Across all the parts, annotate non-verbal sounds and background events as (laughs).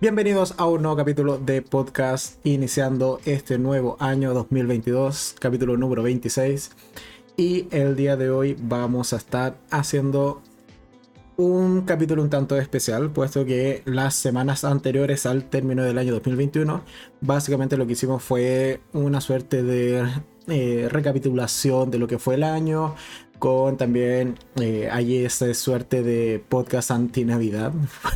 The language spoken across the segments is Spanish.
Bienvenidos a un nuevo capítulo de podcast iniciando este nuevo año 2022, capítulo número 26. Y el día de hoy vamos a estar haciendo un capítulo un tanto especial, puesto que las semanas anteriores al término del año 2021, básicamente lo que hicimos fue una suerte de eh, recapitulación de lo que fue el año, con también eh, hay esa suerte de podcast anti-Navidad,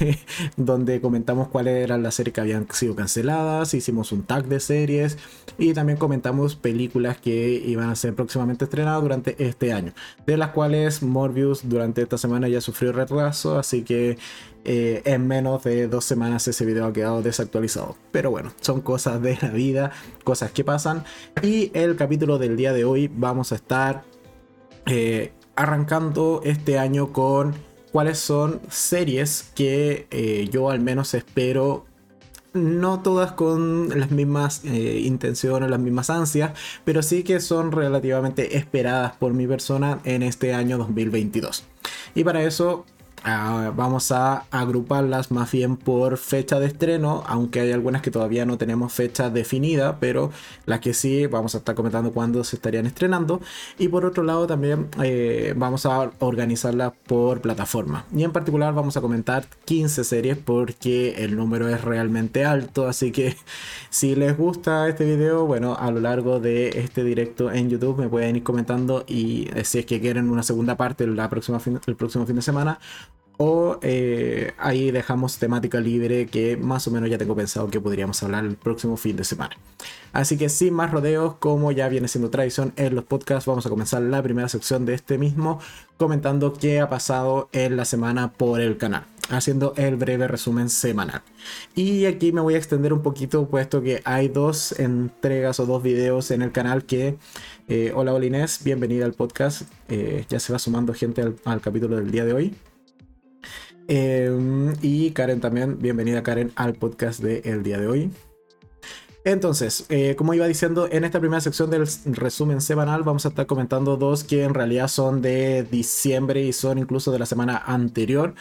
(laughs) donde comentamos cuáles eran las series que habían sido canceladas, hicimos un tag de series y también comentamos películas que iban a ser próximamente estrenadas durante este año, de las cuales Morbius durante esta semana ya sufrió retraso, así que eh, en menos de dos semanas ese video ha quedado desactualizado. Pero bueno, son cosas de la vida, cosas que pasan. Y el capítulo del día de hoy vamos a estar eh, arrancando este año con cuáles son series que eh, yo al menos espero no todas con las mismas intenciones, las mismas ansias, pero sí que son relativamente esperadas por mi persona en este año 2022. Y para eso Ah, vamos a agruparlas más bien por fecha de estreno, aunque hay algunas que todavía no tenemos fecha definida, pero las que sí vamos a estar comentando cuándo se estarían estrenando. Y por otro lado también eh, vamos a organizarlas por plataforma. Y en particular vamos a comentar 15 series porque el número es realmente alto, así que (laughs) si les gusta este video, bueno, a lo largo de este directo en YouTube me pueden ir comentando y eh, si es que quieren una segunda parte la próxima el próximo fin de semana o eh, ahí dejamos temática libre que más o menos ya tengo pensado que podríamos hablar el próximo fin de semana. Así que sin más rodeos, como ya viene siendo tradición en los podcasts, vamos a comenzar la primera sección de este mismo comentando qué ha pasado en la semana por el canal haciendo el breve resumen semanal. Y aquí me voy a extender un poquito, puesto que hay dos entregas o dos videos en el canal que... Eh, hola, hola Inés, bienvenida al podcast. Eh, ya se va sumando gente al capítulo del día de hoy. Em, y Karen también, bienvenida Karen al podcast del el día de hoy. Entonces, eh, como iba diciendo, en esta primera sección del resumen semanal vamos a estar comentando dos que en realidad son de diciembre y son incluso de la semana anterior,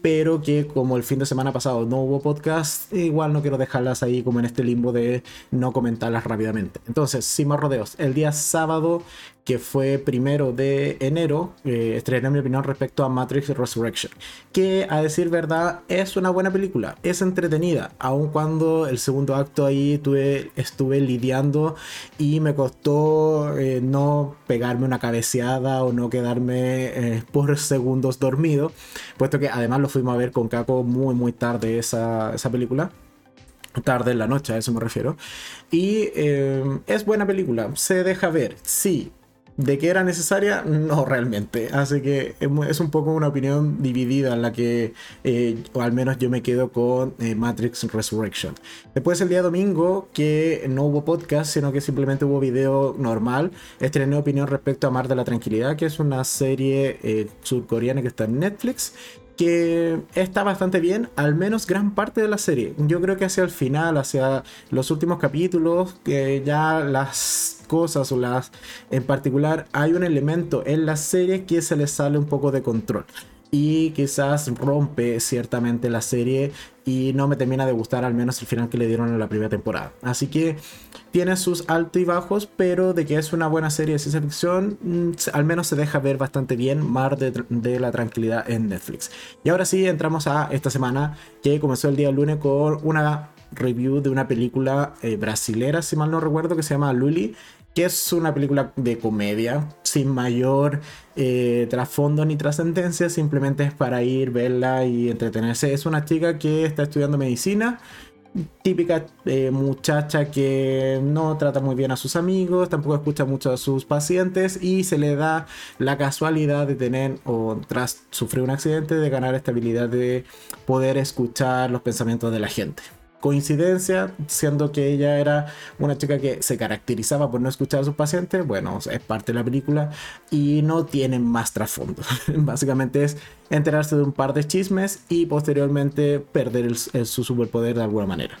pero que como el fin de semana pasado no hubo podcast, igual no quiero dejarlas ahí como en este limbo de no comentarlas rápidamente. Entonces, sin más rodeos, el día sábado, que fue primero de enero, eh, estrené mi opinión respecto a Matrix Resurrection, que a decir verdad es una buena película, es entretenida, aun cuando el segundo acto ahí tuve, estuve lidiando y me costó eh, no pegarme una cabeceada o no quedarme eh, por segundos dormido, puesto que además lo fuimos a ver con Caco muy muy tarde esa, esa película tarde en la noche, a eso me refiero. Y eh, es buena película, se deja ver, sí. ¿De que era necesaria? No realmente. Así que es un poco una opinión dividida en la que, eh, o al menos yo me quedo con eh, Matrix Resurrection. Después el día domingo, que no hubo podcast, sino que simplemente hubo video normal, estrené opinión respecto a Mar de la Tranquilidad, que es una serie surcoreana que está en Netflix que está bastante bien, al menos gran parte de la serie. Yo creo que hacia el final, hacia los últimos capítulos, que ya las cosas o las en particular hay un elemento en la serie que se le sale un poco de control y quizás rompe ciertamente la serie y no me termina de gustar al menos el final que le dieron en la primera temporada. Así que tiene sus altos y bajos, pero de que es una buena serie de ciencia ficción, mm, al menos se deja ver bastante bien Mar de, la Tranquilidad en Netflix. Y ahora sí, entramos a esta semana que comenzó el día lunes con una review de una película eh, brasilera, si mal no recuerdo, que se llama Luli, que es una película de comedia sin mayor eh, trasfondo ni trascendencia, simplemente es para ir, verla y entretenerse. Es una chica que está estudiando medicina, típica eh, muchacha que no trata muy bien a sus amigos, tampoco escucha mucho a sus pacientes y se le da la casualidad de tener o tras sufrir un accidente de ganar esta habilidad de poder escuchar los pensamientos de la gente coincidencia, siendo que ella era una chica que se caracterizaba por no escuchar a sus pacientes, bueno, es parte de la película y no tiene más trasfondo. (laughs) Básicamente es enterarse de un par de chismes y posteriormente perder su superpoder de alguna manera.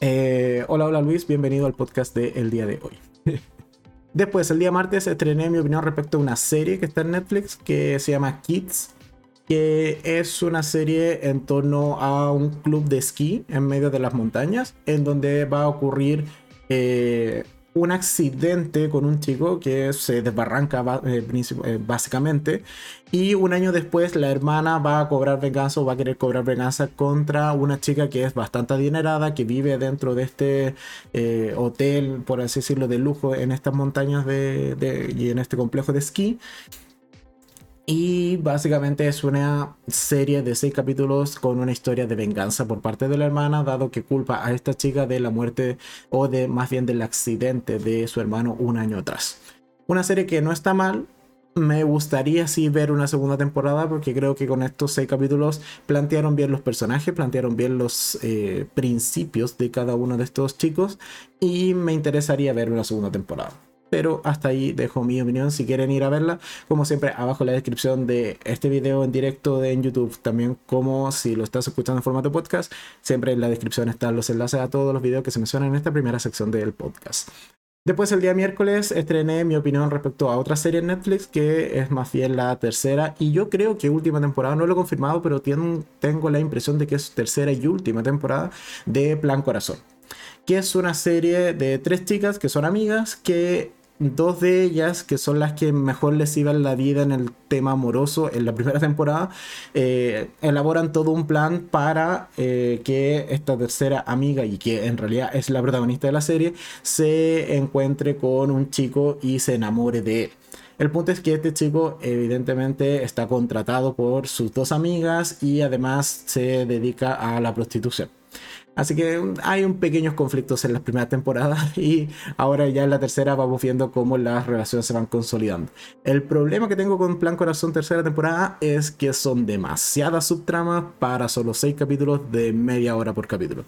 Eh, hola, hola Luis, bienvenido al podcast del el día de hoy. (laughs) Después, el día martes, estrené mi opinión respecto a una serie que está en Netflix que se llama Kids que es una serie en torno a un club de esquí en medio de las montañas, en donde va a ocurrir eh, un accidente con un chico que se desbarranca eh, eh, básicamente y un año después la hermana va a cobrar venganza o va a querer cobrar venganza contra una chica que es bastante adinerada que vive dentro de este hotel por así decirlo de lujo en estas montañas de, y en este complejo de esquí y básicamente es una serie de seis capítulos con una historia de venganza por parte de la hermana, dado que culpa a esta chica de la muerte o de más bien del accidente de su hermano un año atrás. Una serie que no está mal. Me gustaría sí ver una segunda temporada porque creo que con estos seis capítulos plantearon bien los personajes, plantearon bien los eh, principios de cada uno de estos chicos y me interesaría ver una segunda temporada pero hasta ahí dejo mi opinión si quieren ir a verla. Como siempre, abajo en la descripción de este video en directo de en YouTube, también como si lo estás escuchando en formato podcast, siempre en la descripción están los enlaces a todos los videos que se mencionan en esta primera sección del podcast. Después el día miércoles estrené mi opinión respecto a otra serie en Netflix que es más bien la tercera y yo creo que última temporada, no lo he confirmado, pero tengo la impresión de que es tercera y última temporada de Plan Corazón, que es una serie de tres chicas que son amigas que dos de ellas, que son las que mejor les iban la vida en el tema amoroso en la primera (laughs) temporada, eh, elaboran todo un plan para eh, que esta tercera amiga, y que en realidad es la protagonista de la serie, se encuentre con un chico y se enamore de él. El punto es que este chico evidentemente está contratado por sus dos amigas y además se dedica a la prostitución. Así que hay un pequeños conflictos en las primeras temporadas (laughs) y ahora ya en la tercera vamos viendo cómo las relaciones se van consolidando. El problema que tengo con Plan Corazón tercera temporada es que son demasiadas subtramas para solo 6 capítulos de media hora por capítulo.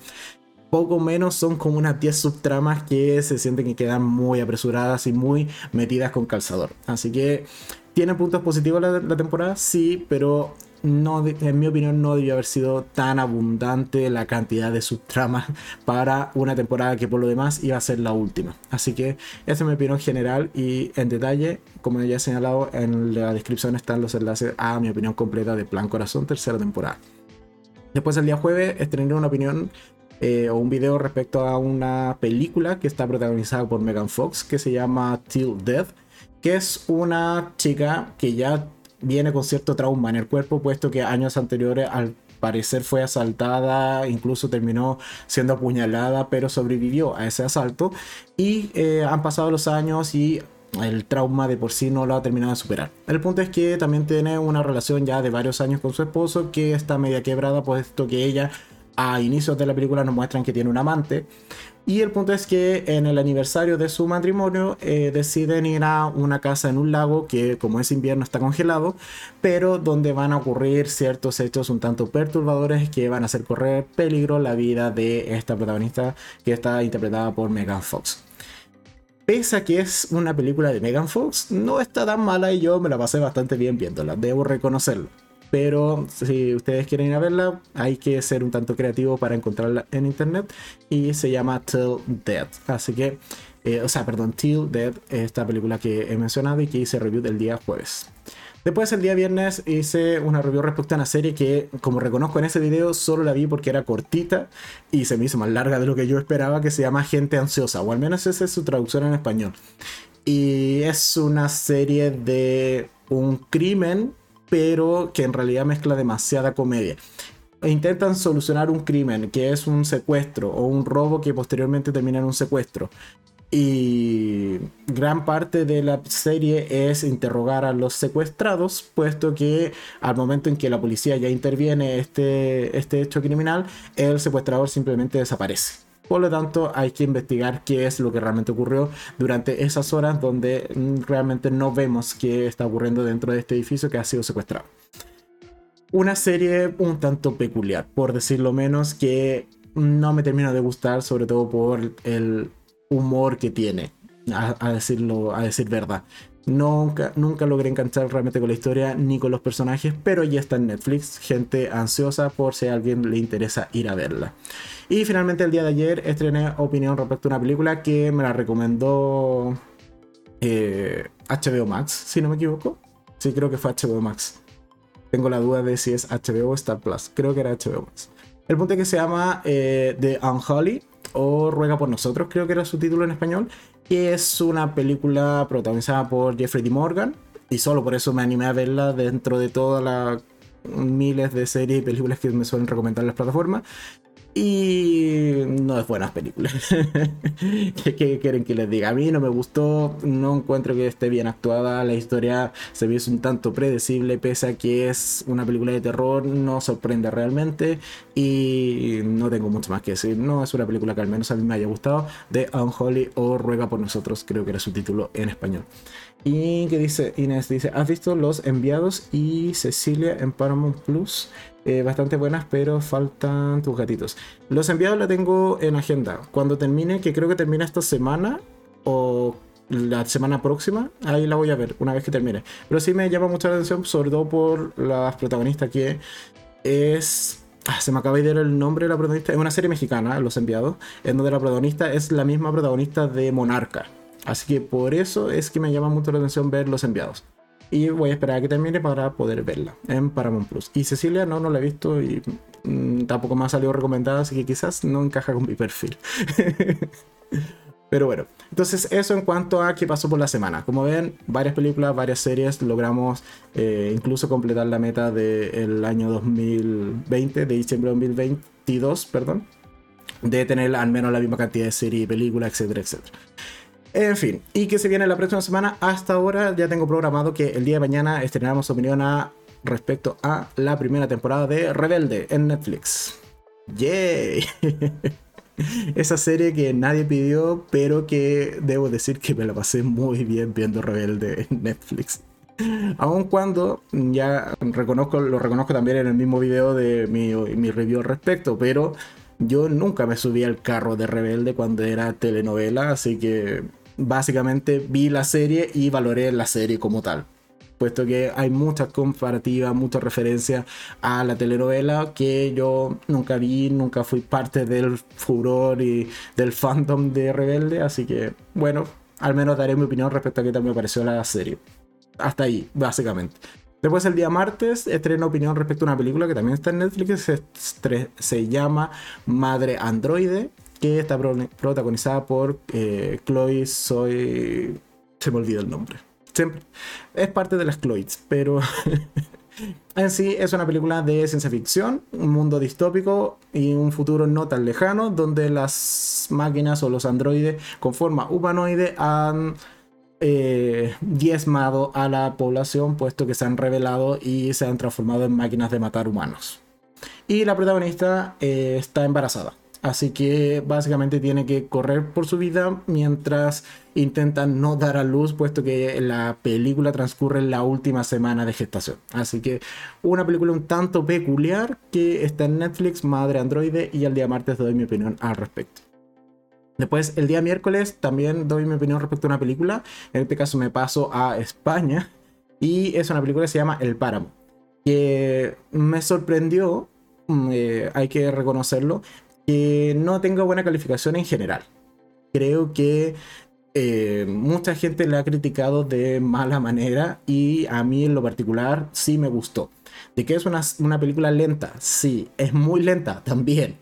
Poco menos son como unas 10 subtramas que se sienten que quedan muy apresuradas y muy metidas con calzador. Así que tiene puntos positivos la, la temporada, sí, pero no, en mi opinión, no debió haber sido tan abundante la cantidad de subtramas (laughs) para una temporada que por lo demás iba a ser la última. Así que esa es mi opinión general y en detalle, como ya he señalado, en la descripción están los enlaces a mi opinión completa de Plan Corazón, tercera temporada. Después el día jueves estrené una opinión eh, o un video respecto a una película que está protagonizada por Megan Fox que se llama Till Death, que es una chica que ya viene con cierto trauma en el cuerpo, puesto que años anteriores al parecer fue asaltada, incluso terminó siendo apuñalada, pero sobrevivió a ese asalto. Y eh, han pasado los años y el trauma de por sí no lo ha terminado de superar. El punto es que también tiene una relación ya de varios años con su esposo que está media quebrada, puesto que ella a inicios de la película nos muestran que tiene un amante. Y el punto es que en el aniversario de su matrimonio eh, deciden ir a una casa en un lago que como es invierno está congelado, pero donde van a ocurrir ciertos hechos un tanto perturbadores que van a hacer correr peligro la vida de esta protagonista que está interpretada por Megan Fox. Pese a que es una película de Megan Fox, no está tan mala y yo me la pasé bastante bien viéndola, debo reconocerlo pero si ustedes quieren ir a verla, hay que ser un tanto creativo para encontrarla en internet y se llama Till Dead. Así que, eh, o sea, perdón, Till Dead, esta película que he mencionado y que hice review del día jueves. Después el día viernes hice una review respecto a una serie que, como reconozco en ese video, solo la vi porque era cortita y se me hizo más larga de lo que yo esperaba, que se llama Gente Ansiosa, o al menos esa es su traducción en español. Y es una serie de un crimen pero que en realidad mezcla demasiada comedia. Intentan solucionar un crimen, que es un secuestro o un robo que posteriormente termina en un secuestro. Y gran parte de la serie es interrogar a los secuestrados, puesto que al momento en que la policía ya interviene este, este hecho criminal, el secuestrador simplemente desaparece. Por lo tanto, hay que investigar qué es lo que realmente ocurrió durante esas horas donde mm, realmente no vemos qué está ocurriendo dentro de este edificio que ha sido secuestrado. Una serie un tanto peculiar, por decirlo menos, que no me termina de gustar, sobre todo por el humor que tiene, a, decirlo, a decir verdad. Nunca, nunca logré enganchar realmente con la historia ni con los personajes, pero ya está en Netflix. Gente ansiosa por si a alguien le interesa ir a verla. Y finalmente el día de ayer estrené opinión respecto a una película que me la recomendó HBO eh, Max, si no me equivoco. Sí, creo que fue HBO Max. Tengo la duda de si es HBO o Star Plus. Creo que era HBO Max. El punto es que se llama eh, The Unholy o Ruega por Nosotros, creo que era su título en español. Que es una película protagonizada por Jeffrey D. Morgan. Y solo por eso me animé a verla dentro de todas las miles de series y películas que me suelen recomendar las plataformas. Y no es buena película. (laughs) ¿Qué, quieren que les diga? A mí no me gustó, no encuentro que esté bien actuada. La historia se ve un tanto predecible, pese a que es una película de terror, no sorprende realmente. Y no tengo mucho más que decir. No es una película que al menos a mí me haya gustado. The Unholy o Ruega por nosotros, creo que era su título en español. Y que dice Inés, dice, ¿has visto Los Enviados y Cecilia en Paramount Plus? Eh, bastante buenas, pero faltan tus gatitos. Los enviados la tengo en agenda. Cuando termine, que creo que termina esta semana o la semana próxima, ahí la voy a ver una vez que termine. Pero sí me llama mucha la atención, sobre todo por las protagonistas, que es. Ah, se me acaba de ir el nombre de la protagonista. Es una serie mexicana, Los Enviados, en donde la protagonista es la misma protagonista de Monarca. Así que por eso es que me llama mucho la atención ver Los Enviados. Y voy a esperar a que termine para poder verla en Paramount Plus. Y Cecilia no, no la he visto y mm, tampoco me ha salido recomendada, así que quizás no encaja con mi perfil. (laughs) Pero bueno, entonces eso en cuanto a qué pasó por la semana. Como ven, varias películas, varias series, logramos eh, incluso completar la meta del año 2020, de diciembre de 2022, perdón, de tener al menos la misma cantidad de series y películas, etcétera, etcétera. En fin, y que se viene la próxima semana. Hasta ahora ya tengo programado que el día de mañana estrenamos opinión a, respecto a la primera temporada de Rebelde en Netflix. ¡Yay! (laughs) Esa serie que nadie pidió, pero que debo decir que me la pasé muy bien viendo Rebelde en Netflix. Aun cuando ya reconozco, lo reconozco también en el mismo video de mi, mi review al respecto, pero yo nunca me subí al carro de Rebelde cuando era telenovela, así que básicamente vi la serie y valoré la serie como tal. Puesto que hay muchas comparativas, muchas referencias a la telenovela que yo nunca vi, nunca fui parte del furor y del fandom de Rebelde. Así que, bueno, al menos daré mi opinión respecto a qué tal me pareció la serie. Hasta ahí, básicamente. Después el día martes estreno opinión respecto a una película que también está en Netflix, se, se llama Madre Androide que está protagonizada por eh, Chloe Soy... Se me olvidó el nombre. Es parte de las Chloes, pero (laughs) en sí es una película de ciencia ficción, un mundo distópico y un futuro no tan lejano, donde las máquinas o los androides con forma humanoide han eh, diezmado a la población, puesto que se han revelado y se han transformado en máquinas de matar humanos. Y la protagonista eh, está embarazada. Así que básicamente tiene que correr por su vida mientras intenta no dar a luz, puesto que la película transcurre en la última semana de gestación. Así que una película un tanto peculiar que está en Netflix, Madre Androide, y el día martes doy mi opinión al respecto. Después, el día miércoles también doy mi opinión respecto a una película. En este caso me paso a España. Y es una película que se llama El Páramo. Que me sorprendió, mm, eh, hay que reconocerlo, que no tenga buena calificación en general. Creo que eh, mucha gente la ha criticado de mala manera y a mí en lo particular sí me gustó. ¿De que es una, una película lenta? Sí, es muy lenta también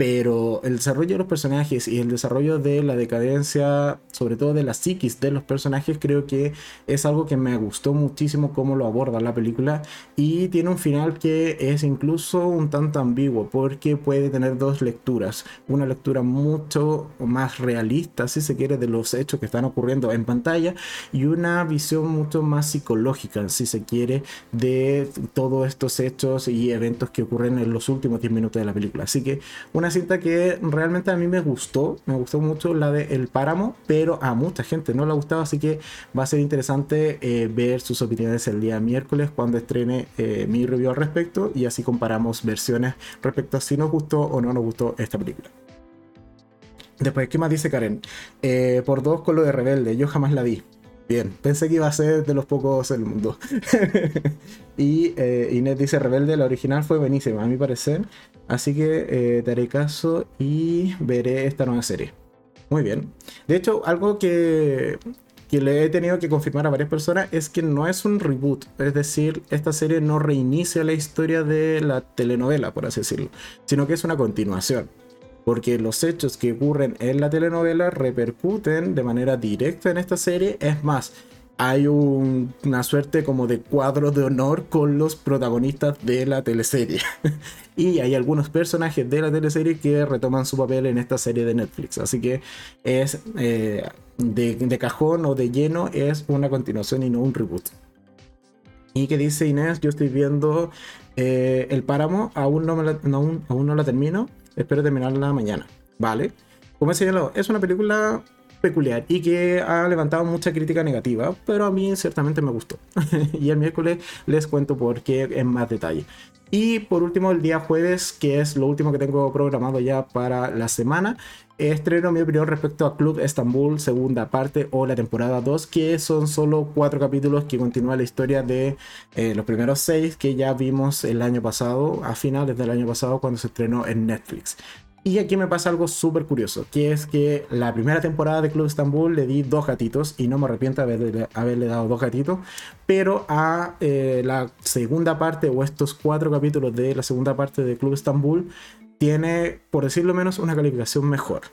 pero el desarrollo de los personajes y el desarrollo de la decadencia, sobre todo de la psiquis de los personajes, creo que es algo que me gustó muchísimo cómo lo aborda la película y tiene un final que es incluso un tanto ambiguo porque puede tener dos lecturas, una lectura mucho más realista, si se quiere, de los hechos que están ocurriendo en pantalla y una visión mucho más psicológica, si se quiere, de todos estos hechos y eventos que ocurren en los últimos 10 minutos de la película. Así que una cinta que realmente a mí me gustó, me gustó mucho la de El Páramo, pero a mucha gente no le ha gustado, así que va a ser interesante eh, ver sus opiniones el día miércoles cuando estrene eh, mi review al respecto y así comparamos versiones respecto a si nos gustó o no nos gustó esta película. Después, ¿qué más dice Karen? Eh, por dos con lo de Rebelde, yo jamás la vi. Bien, pensé que iba a ser de los pocos del mundo. (laughs) y Inés dice Rebelde, la original fue buenísima, a mi parecer. Así que eh, te haré caso y veré esta nueva serie. Muy bien. De hecho, algo que que le he tenido que confirmar a varias personas es que no es un reboot, es decir, esta serie no reinicia la historia de la telenovela, por así decirlo, sino que es una continuación. Porque los hechos que ocurren en la telenovela repercuten de manera directa en esta serie. Es más, hay una suerte como de cuadro de honor con los protagonistas de la teleserie. (laughs) y hay algunos personajes de la teleserie que retoman su papel en esta serie de Netflix. Así que es eh, de, cajón o de lleno, es una continuación y no un reboot. Y que dice Inés, yo estoy viendo eh, El Páramo, aún no, aún no la termino, espero terminarla mañana. Vale. Como he señalado, es una película peculiar y que ha levantado mucha crítica negativa, pero a mí ciertamente me gustó. (laughs) y el miércoles les cuento por qué en más detalle. Y por último, el día jueves, que es lo último que tengo programado ya para la semana, estreno mi opinión respecto a Club Estambul, segunda parte o la temporada 2, que son solo cuatro capítulos que continúa la historia de eh, los primeros seis que ya vimos el año pasado, a finales del año pasado, cuando se estrenó en Netflix. Y aquí me pasa algo súper curioso, que es que la primera temporada de Club Istanbul le di dos gatitos y no me arrepiento de haberle, dado dos gatitos, pero a eh, la segunda parte o estos cuatro capítulos de la segunda parte de Club Istanbul tiene, por decirlo menos, una calificación mejor.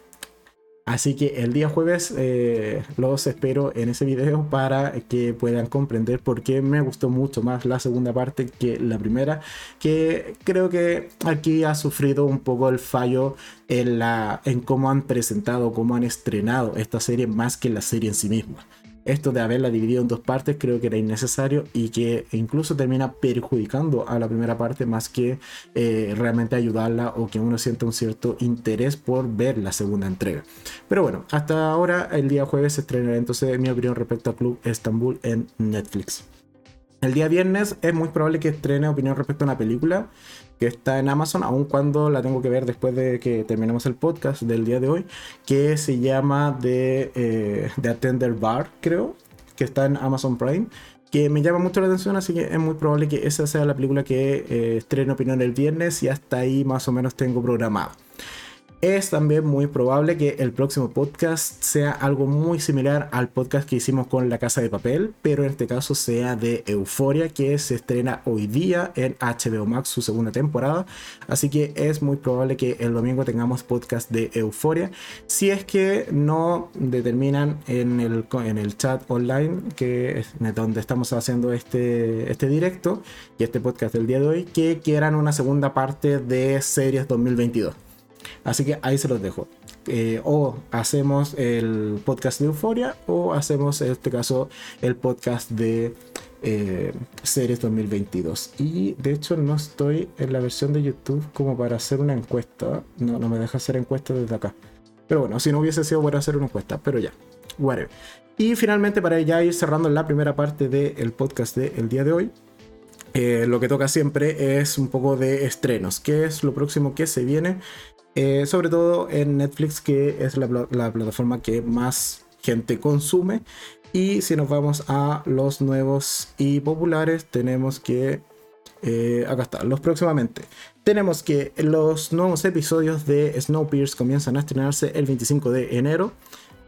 Así que el día jueves eh, los espero en ese video para que puedan comprender por qué me gustó mucho más la segunda parte que la primera. Que creo que aquí ha sufrido un poco el fallo en, la, en cómo han presentado, cómo han estrenado esta serie más que la serie en sí misma esto de haberla dividido en dos partes creo que era innecesario y que incluso termina perjudicando a la primera parte más que eh, realmente ayudarla o que uno sienta un cierto interés por ver la segunda entrega. Pero bueno, hasta ahora el día jueves se estrenará entonces mi opinión respecto a Club Estambul en Netflix. El día viernes es muy probable que estrene opinión respecto a una película que está en Amazon, aun cuando la tengo que ver después de que terminemos el podcast del día de hoy, que se llama The, eh, Attender Bar, creo, que está en Amazon Prime, que me llama mucho la atención, así que es muy probable que esa sea la película que eh, estrene opinión el viernes y hasta ahí más o menos tengo programado. Es también muy probable que el próximo podcast sea algo muy similar al podcast que hicimos con La Casa de Papel, pero en este caso sea de Euforia, que se estrena hoy día en HBO Max su segunda temporada. Así que es muy probable que el domingo tengamos podcast de Euforia. Si es que no determinan en el, en el chat online, que es donde estamos haciendo este, este directo y este podcast del día de hoy, que quieran una segunda parte de series 2022. Así que ahí se los dejo. Eh, o hacemos el podcast de Euforia o hacemos en este caso el podcast de eh, series 2022 y de hecho no estoy en la versión de YouTube como para hacer una encuesta no, no me deja hacer encuesta desde acá pero bueno si no hubiese sido bueno hacer una encuesta pero ya whatever y finalmente para ya ir cerrando la primera parte del podcast del día de hoy eh, lo que toca siempre es un poco de estrenos. ¿Qué es lo próximo que se viene? Eh, sobre todo en Netflix, que es la, plataforma que más gente consume. Y si nos vamos a los nuevos y populares, tenemos que... Eh, acá está, los próximamente. Tenemos que los nuevos episodios de Snowpiercer comienzan a estrenarse el 25 de enero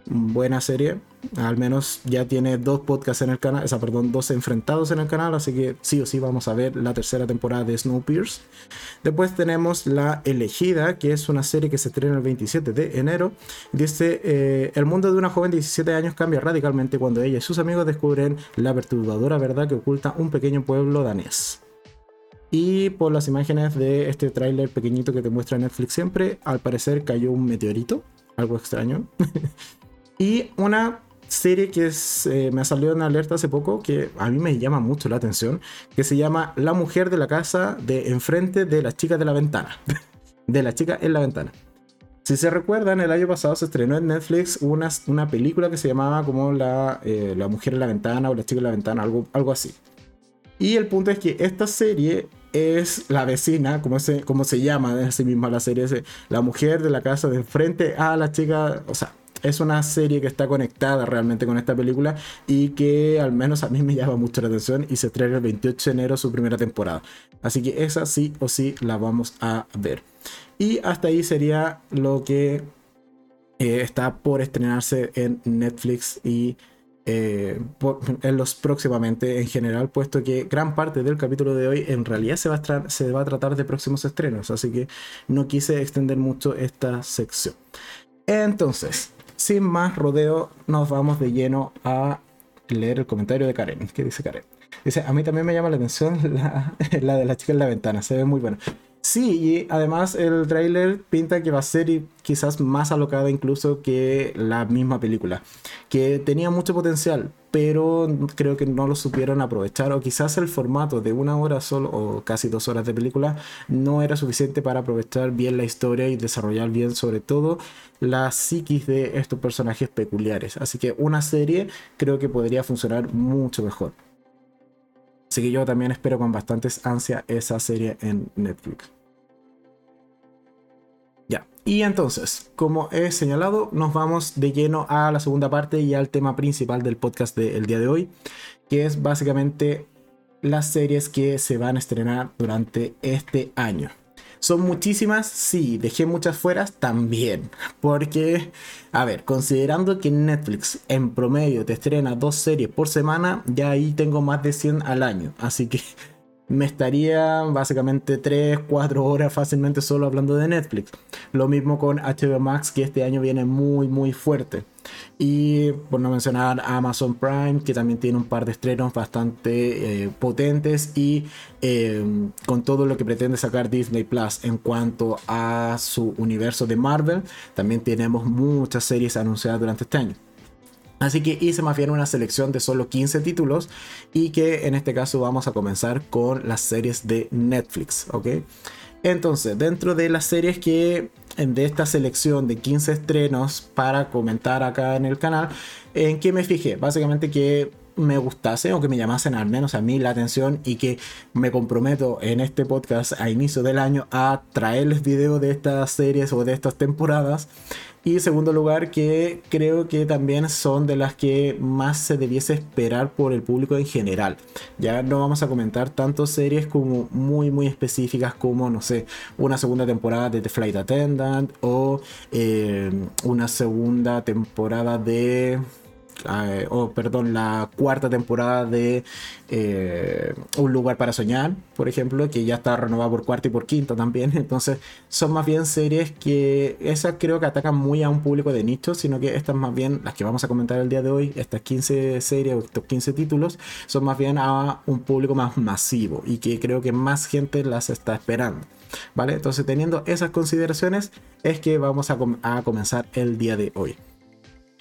buena serie. Al menos ya tiene dos podcasts en el canal, o sea, perdón, dos enfrentados en el canal, así que sí o sí vamos a ver la tercera temporada de Snowpiercer. Después tenemos La Elegida, que es una serie que se estrena el 27 de enero. Dice, eh, el mundo de una joven de 17 años cambia radicalmente cuando ella y sus amigos descubren la perturbadora verdad que oculta un pequeño pueblo danés. Y por las imágenes de este tráiler pequeñito que te muestra Netflix siempre, al parecer cayó un meteorito, algo extraño. (laughs) Y una serie que eh, me salió en alerta hace poco, que a mí me llama mucho la atención, que se llama La mujer de la casa de enfrente de las chicas de la ventana. (laughs) de la chica en la ventana. Si se recuerdan, el año pasado se estrenó en Netflix una, una película que se llamaba como la, eh, la mujer en la ventana o la chica en la ventana, algo, algo así. Y el punto es que esta serie es la vecina, como se, como se llama así misma la serie, es la mujer de la casa de enfrente a la chica, o sea, es una serie que está conectada realmente con esta película y que al menos a mí me llama mucho la atención y se estrena el 28 de enero su primera temporada. Así que esa sí o sí la vamos a ver. Y hasta ahí sería lo que eh, está por estrenarse en Netflix y eh, en los próximamente en general, puesto que gran parte del capítulo de hoy en realidad se va, a se va a tratar de próximos estrenos, así que no quise extender mucho esta sección. Entonces, sin más rodeo, nos vamos de lleno a leer el comentario de Karen. ¿Qué dice Karen? Dice, a mí también me llama la atención la, (laughs) de la chica en la ventana, se ve muy bueno. Sí, y además el trailer pinta que va a ser quizás más alocada incluso que la misma película, que tenía mucho potencial, pero creo que no lo supieron aprovechar, o quizás el formato de una hora solo, o casi dos horas de película, no era suficiente para aprovechar bien la historia y desarrollar bien sobre todo la psiquis de estos personajes peculiares. Así que una serie creo que podría funcionar mucho mejor. Así que yo también espero con bastantes ansia esa serie en Netflix. Ya, y entonces, como he señalado, nos vamos de lleno a la segunda parte y al tema principal del podcast del día de hoy, que es básicamente las series que se van a estrenar durante este año. ¿Son muchísimas? Sí. ¿Dejé muchas fuera? También. Porque, a ver, considerando que Netflix en promedio te estrena dos series por semana, ya ahí tengo más de 100 al año. Así que me estaría básicamente 3, 4 horas fácilmente solo hablando de Netflix. Lo mismo con HBO Max, que este año viene muy, muy fuerte. Y por no mencionar Amazon Prime, que también tiene un par de estrenos bastante eh, potentes y eh, con todo lo que pretende sacar Disney Plus en cuanto a su universo de Marvel, también tenemos muchas series anunciadas durante este año. Así que hice más bien una selección de solo 15 títulos y que en este caso vamos a comenzar con las series de Netflix, ¿ok? Entonces, dentro de las series que de esta selección de 15 estrenos para comentar acá en el canal, ¿en qué me fijé? Básicamente que me gustase o que me llamasen al menos a mí la atención y que me comprometo en este podcast a inicio del año a traerles video de estas series o de estas temporadas y segundo lugar, que creo que también son de las que más se debiese esperar por el público en general. Ya no vamos a comentar tanto series como muy, muy específicas como, no sé, una segunda temporada de The Flight Attendant o eh, una segunda temporada de eh, o perdón, la cuarta temporada de eh, Un lugar para soñar, por ejemplo, que ya está renovada por cuarta y por quinta también. (laughs) Entonces, son más bien series que esas creo que atacan muy a un público de nicho, sino que estas más bien, las que vamos a comentar el día de hoy, estas 15 series o estos 15 títulos, son más bien a un público más masivo y que creo que más gente las está esperando. ¿Vale? Entonces, teniendo esas consideraciones, es que vamos a comenzar el día de hoy.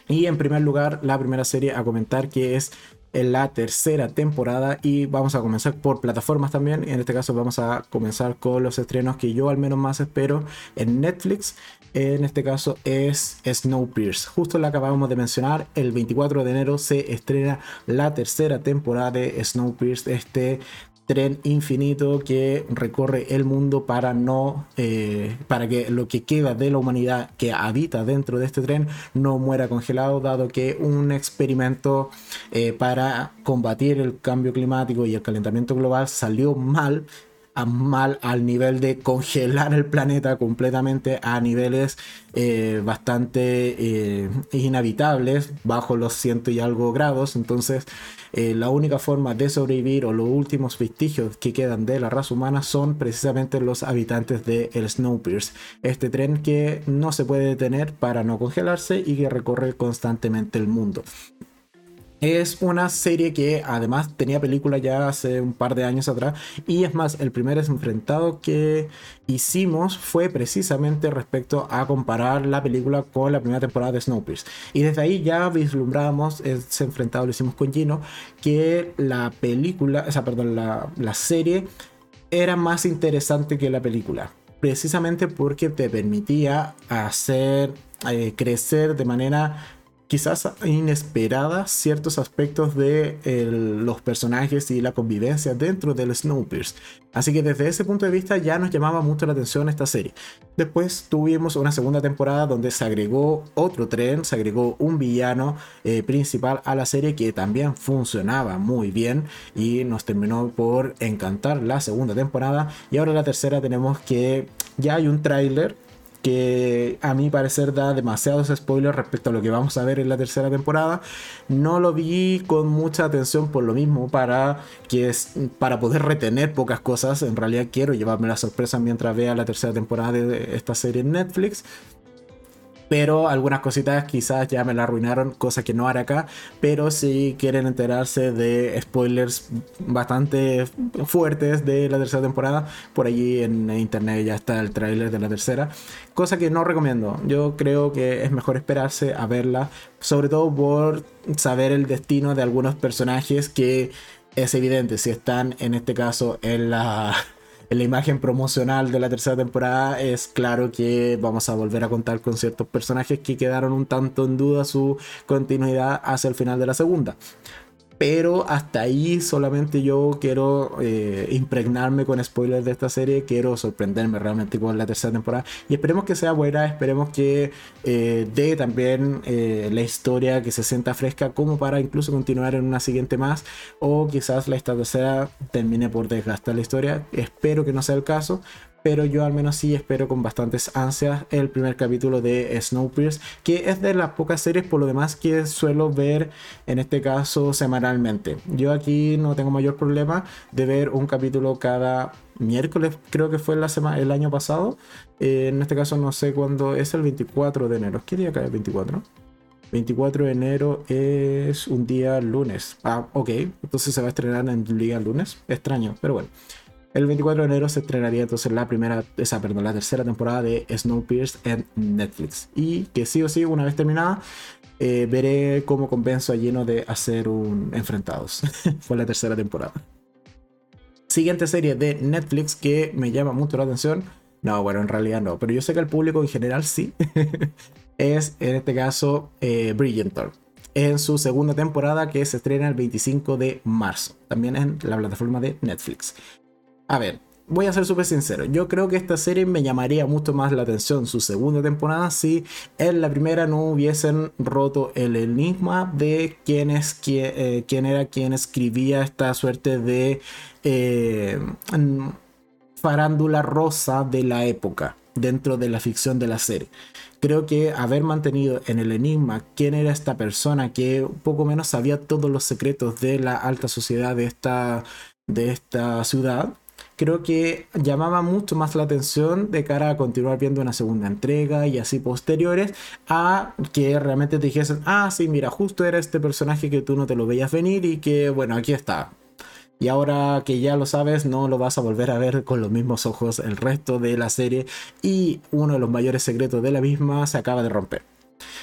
Y en primer lugar, la primera serie a comentar que es la tercera temporada y vamos a comenzar por plataformas también. En este caso vamos a comenzar con los estrenos que yo al menos más espero en Netflix. En este caso es Snowpiercer. Justo la acabamos de mencionar. El 24 de enero se estrena la tercera temporada de Snowpiercer. Este tren infinito que recorre el mundo para no eh, para que lo que queda de la humanidad que habita dentro de este tren no muera congelado dado que un experimento eh, para combatir el cambio climático y el calentamiento global salió mal mal al nivel de congelar el planeta completamente a niveles eh, bastante eh, inhabitables, bajo los ciento y algo grados. Entonces, eh, la única forma de sobrevivir o los últimos vestigios que quedan de la raza humana son precisamente los habitantes de el Snowpiercer, este tren que no se puede detener para no congelarse y que recorre constantemente el mundo. Es una serie que además tenía película ya hace un par de años atrás. Y es más, el primer enfrentado que hicimos fue precisamente respecto a comparar la película con la primera temporada de Snowpiercer. Y desde ahí ya vislumbrábamos ese enfrentado, lo hicimos con Gino, que la película, o sea, perdón, la, serie era más interesante que la película. Precisamente porque te permitía hacer eh, crecer de manera quizás inesperadas ciertos aspectos de los personajes y la convivencia dentro del Snowpiercer. Así que desde ese punto de vista ya nos llamaba mucho la atención esta serie. Después tuvimos una segunda temporada donde se agregó otro tren, se agregó un villano eh, principal a la serie que también funcionaba muy bien y nos terminó por encantar la segunda temporada. Y ahora la tercera tenemos que ya hay un tráiler que a mi parecer da demasiados spoilers respecto a lo que vamos a ver en la tercera temporada. No lo vi con mucha atención por lo mismo, para, que para poder retener pocas cosas. En realidad quiero llevarme la sorpresa mientras vea la tercera temporada de esta serie en Netflix pero algunas cositas quizás ya me la arruinaron, cosa que no haré acá. Pero si quieren enterarse de spoilers bastante fuertes de la tercera temporada, por allí en internet ya está el tráiler de la tercera, cosa que no recomiendo. Yo creo que es mejor esperarse a verla, sobre todo por saber el destino de algunos personajes que es evidente si están en este caso en la en la imagen promocional de la tercera temporada es claro que vamos a volver a contar con ciertos personajes que quedaron un tanto en duda su continuidad hacia el final de la segunda pero hasta ahí solamente yo quiero eh, impregnarme con spoilers de esta serie, quiero sorprenderme realmente con la tercera temporada. Y esperemos que sea buena, esperemos que eh, dé también eh, la historia que se sienta fresca como para incluso continuar en una siguiente más o quizás la esta tercera termine por desgastar la historia, espero que no sea el caso, pero yo al menos sí espero con bastantes ansias el primer capítulo de Snowpiercer, que es de las pocas series por lo demás que suelo ver en este caso semanalmente. Yo aquí no tengo mayor problema de ver un capítulo cada miércoles, creo que fue la semana, el año pasado. Eh, en este caso no sé cuándo es el 24 de enero. ¿Qué día cae el 24? 24 de enero es un día lunes. Ah, ok. Entonces se va a estrenar en día lunes. Extraño, pero bueno. El 24 de enero se estrenaría entonces la primera, esa, perdón, la tercera temporada de Snowpiercer en Netflix. Y que sí o sí, una vez terminada, eh, veré cómo convenzo a Lleno de hacer un Enfrentados. (laughs) Fue la tercera temporada. Siguiente serie de Netflix que me llama mucho la atención. No, bueno, en realidad no, pero yo sé que el público en general sí. (laughs) es en este caso eh, Bridgerton en su segunda temporada que se estrena el 25 de marzo, también en la plataforma de Netflix. A ver, voy a ser súper sincero. Yo creo que esta serie me llamaría mucho más la atención su segunda temporada si en la primera no hubiesen roto el enigma de quién, es, quién, eh, quién era quien escribía esta suerte de eh, farándula rosa de la época dentro de la ficción de la serie. Creo que haber mantenido en el enigma quién era esta persona que poco menos sabía todos los secretos de la alta sociedad de esta, de esta ciudad creo que llamaba mucho más la atención de cara a continuar viendo una segunda entrega y así posteriores a que realmente te dijesen, ah, sí, mira, justo era este personaje que tú no te lo veías venir y que, bueno, aquí está. Y ahora que ya lo sabes, no lo vas a volver a ver con los mismos ojos el resto de la serie y uno de los mayores secretos de la misma se acaba de romper.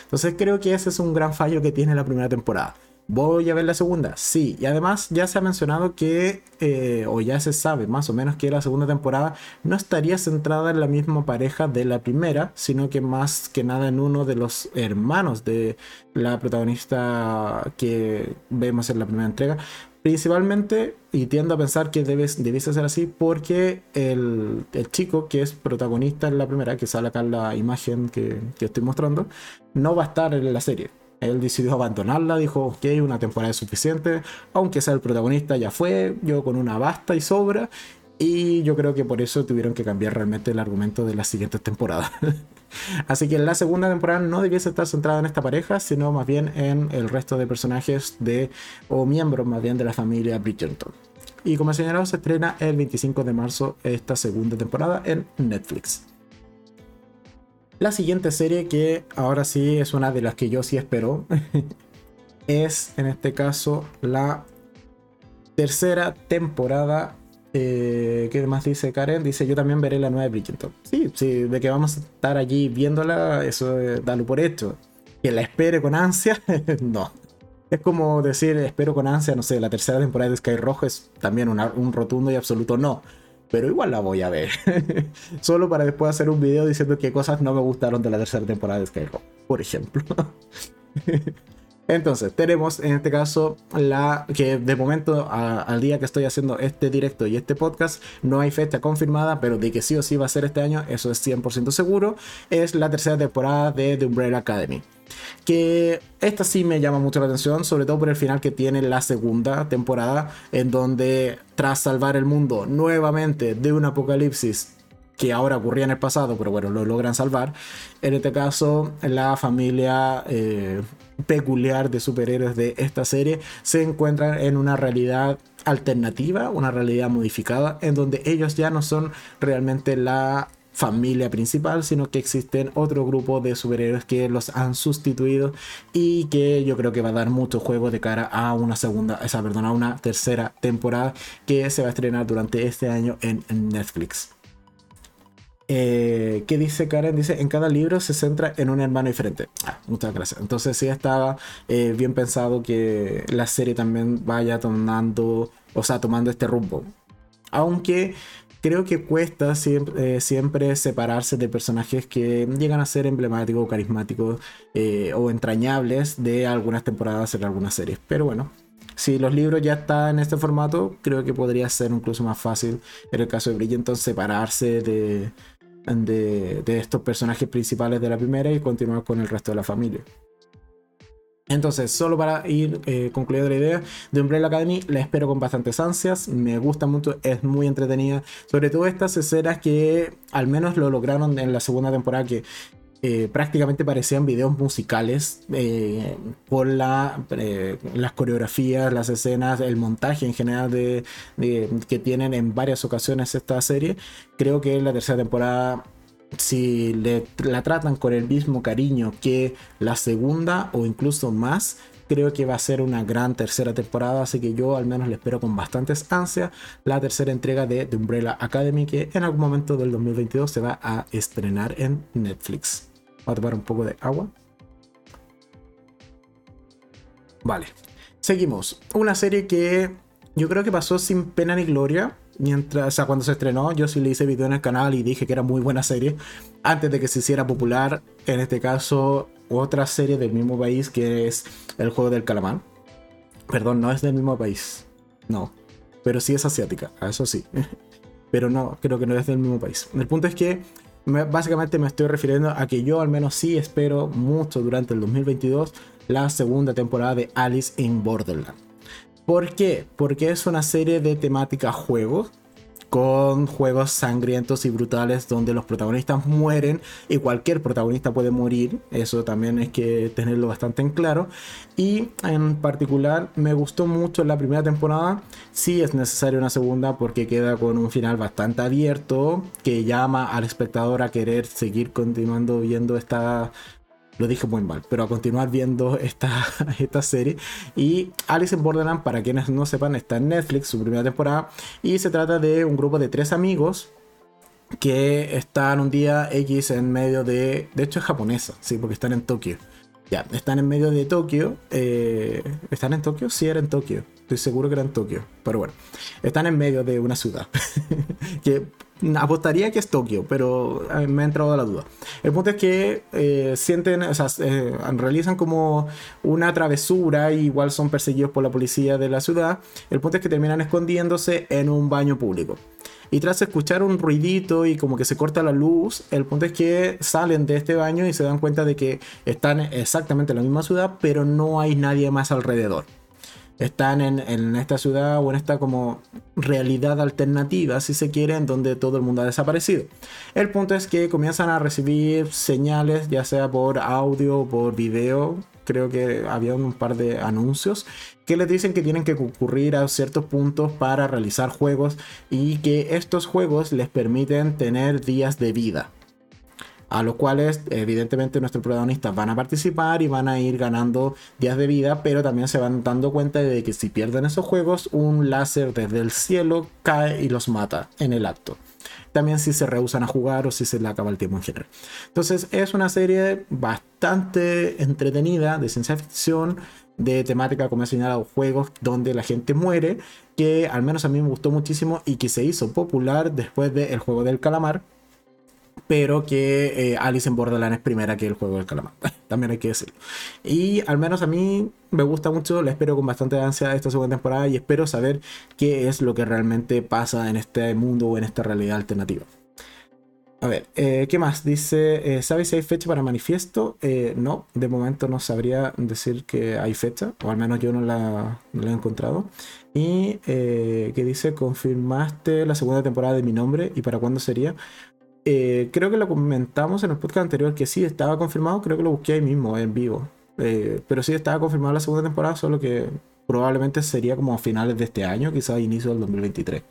Entonces creo que ese es un gran fallo que tiene la primera temporada ¿Voy a ver la segunda? Sí, y además ya se ha mencionado que, eh, o ya se sabe más o menos que la segunda temporada no estaría centrada en la misma pareja de la primera, sino que más que nada en uno de los hermanos de la protagonista que vemos en la primera entrega. Principalmente, y tiendo a pensar que debes, ser así, porque el, chico que es protagonista en la primera, que sale acá en la imagen que, que estoy mostrando, no va a estar en la serie él decidió abandonarla, dijo, ok, una temporada es suficiente, aunque sea el protagonista, ya fue, yo con una basta y sobra, y yo creo que por eso tuvieron que cambiar realmente el argumento de las siguientes temporadas. (laughs) Así que la segunda temporada no debiese estar centrada en esta pareja, sino más bien en el resto de personajes de, o miembros más bien de la familia Bridgerton. Y como señalado, se estrena el 25 de marzo esta segunda temporada en Netflix. La siguiente serie, que ahora sí es una de las que yo sí espero, (laughs) es en este caso la tercera temporada. Eh, ¿Qué más dice Karen? Dice: Yo también veré la nueva de Bridgerton. Sí, sí, de que vamos a estar allí viéndola, eso es darlo por hecho. Que la espere con ansia, (laughs) no. Es como decir, espero con ansia, no sé, la tercera temporada de Sky Rojo es también un rotundo y absoluto no pero igual la voy a ver. (laughs) Solo para después hacer un video diciendo qué cosas no me gustaron de la tercera temporada de Skyrim, por ejemplo. (laughs) Entonces, tenemos en este caso la que de momento al día que estoy haciendo este directo y este podcast no hay fecha confirmada, pero de que sí o sí va a ser este año, eso es 100% seguro, es la tercera temporada de The Umbrella Academy. Que esta sí me llama mucho la atención, sobre todo por el final que tiene la segunda temporada, en donde tras salvar el mundo nuevamente de un apocalipsis que ahora ocurría en el pasado, pero bueno, lo logran salvar. En este caso, la familia eh, peculiar de superhéroes de esta serie se encuentran en una realidad alternativa, una realidad modificada, en donde ellos ya no son realmente la familia principal, sino que existen otro grupo de superhéroes que los han sustituido y que yo creo que va a dar mucho juego de cara a una segunda, esa, perdón, a una tercera temporada que se va a estrenar durante este año en Netflix. Eh, ¿Qué dice Karen? Dice, en cada libro se centra en un hermano diferente. Ah, muchas gracias. Entonces sí estaba eh, bien pensado que la serie también vaya tomando, o sea, tomando este rumbo. Aunque creo que cuesta siempre, eh, separarse de personajes que llegan a ser emblemáticos, carismáticos o entrañables de algunas temporadas en algunas series. Pero bueno, si los libros ya están en este formato, creo que podría ser incluso más fácil en el caso de Bridgerton separarse de, de, estos personajes principales de la primera y continuar con el resto de la familia. Entonces, solo para ir eh, concluyendo la idea de Umbrella Academy, la espero con bastantes ansias, me gusta mucho, es muy entretenida, sobre todo estas escenas que al menos lo lograron en la segunda temporada, que eh, prácticamente parecían videos musicales eh, por la, eh, las coreografías, las escenas, el montaje en general de, que tienen en varias ocasiones esta serie. Creo que en la tercera temporada, si la tratan con el mismo cariño que la segunda o incluso más, creo que va a ser una gran tercera temporada, así que yo al menos le espero con bastantes ansias la tercera entrega de The Umbrella Academy que en algún momento del 2022 se va a estrenar en Netflix. Voy a tomar un poco de agua. Vale. Seguimos. Una serie que yo creo que pasó sin pena ni gloria. Mientras, o sea, cuando se estrenó, yo sí le hice video en el canal y dije que era muy buena serie. Antes de que se hiciera popular, en este caso, otra serie del mismo país que es El Juego del Calamar. Perdón, no es del mismo país. No. Pero sí es asiática, eso sí. (laughs) Pero no, creo que no es del mismo país. El punto es que básicamente me estoy refiriendo a que yo al menos sí espero mucho durante el 2022 la segunda temporada de Alice in Borderland. ¿Por qué? Porque es una serie de temática juegos con juegos sangrientos y brutales donde los protagonistas mueren y cualquier protagonista puede morir, eso también hay que tenerlo bastante en claro. Y en particular me gustó mucho la primera temporada, sí es necesaria una segunda porque queda con un final bastante abierto que llama al espectador a querer seguir continuando viendo esta lo dije muy mal, pero a continuar viendo esta, (laughs) esta serie. Y Alice in Borderland, para quienes no sepan, está en Netflix, su primera temporada. Y se trata de un grupo de tres amigos que están un día X en medio de... De hecho es japonesa, sí, porque están en Tokio. Ya, están en medio de Tokio. Eh, ¿Están en Tokio? Sí, era en Tokio. Estoy seguro que era en Tokio. Pero bueno, están en medio de una ciudad. (laughs) que apostaría que es Tokio, pero eh, me ha entrado la duda. El punto es que eh, sienten, o sea, realizan como una travesura, y igual son perseguidos por la policía de la ciudad. El punto es que terminan escondiéndose en un baño público. Y tras escuchar un ruidito y como que se corta la luz, el punto es que salen de este baño y se dan cuenta de que están exactamente en la misma ciudad, pero no hay nadie más alrededor están en, esta ciudad o en esta como realidad alternativa, si se quiere, en donde todo el mundo ha desaparecido. El punto es que comienzan a recibir señales, ya sea por audio o por video. Creo que había un par de anuncios que les dicen que tienen que concurrir a ciertos puntos para realizar juegos y que estos juegos les permiten tener días de vida a los cuales evidentemente nuestros protagonistas van a participar y van a ir ganando días de vida, pero también se van dando cuenta de que si pierden esos juegos, un láser desde el cielo cae y los mata en el acto. También si se rehusan a jugar o si se le acaba el tiempo en general. Entonces es una serie bastante entretenida de ciencia ficción, de temática como he señalado, juegos donde la gente muere, que al menos a mí me gustó muchísimo y que se hizo popular después del juego del calamar, pero que eh, Alice en Borderland es primera que el juego del calamar. (laughs) También hay que decirlo. Y al menos a mí me gusta mucho, la espero con bastante ansia esta segunda temporada y espero saber qué es lo que realmente pasa en este mundo o en esta realidad alternativa. A ver, eh, ¿qué más? Dice, eh, ¿sabes si hay fecha para manifiesto? no, de momento no sabría decir que hay fecha, o al menos yo no la, no la he encontrado. Y que dice, confirmaste la segunda temporada de mi nombre y para cuándo sería. Eh, creo que lo comentamos en el podcast anterior que sí estaba confirmado, creo que lo busqué ahí mismo en vivo. Eh, pero sí estaba confirmada la segunda temporada, solo que probablemente sería como a finales de este año, quizás inicio del 2023.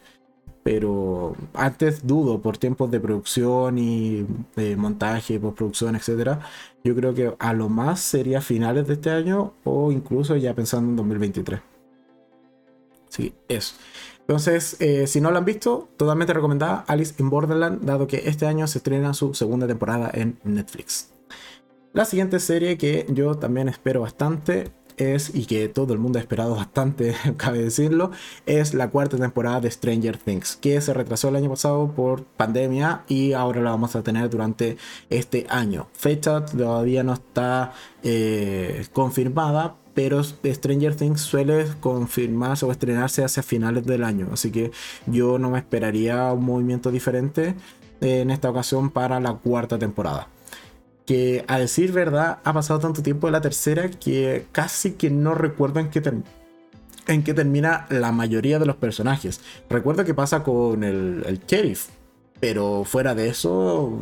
Pero antes dudo por tiempos de producción y de montaje, postproducción, etc. Yo creo que a lo más sería finales de este año o incluso ya pensando en 2023. Sí, eso. Entonces, eh, si no lo han visto, totalmente recomendada Alice in Borderland, dado que este año se estrena su segunda temporada en Netflix. La siguiente serie que yo también espero bastante es, y que todo el mundo ha esperado bastante, (laughs) cabe decirlo, es la cuarta temporada de Stranger Things, que se retrasó el año pasado por pandemia y ahora la vamos a tener durante este año. Fecha todavía no está eh, confirmada, pero Stranger Things suele confirmarse o estrenarse hacia finales del año, así que yo no me esperaría un movimiento diferente en esta ocasión para la cuarta temporada que a decir verdad ha pasado tanto tiempo de la tercera que casi que no recuerdo en qué, en qué termina la mayoría de los personajes. Recuerdo que pasa con el sheriff, pero fuera de eso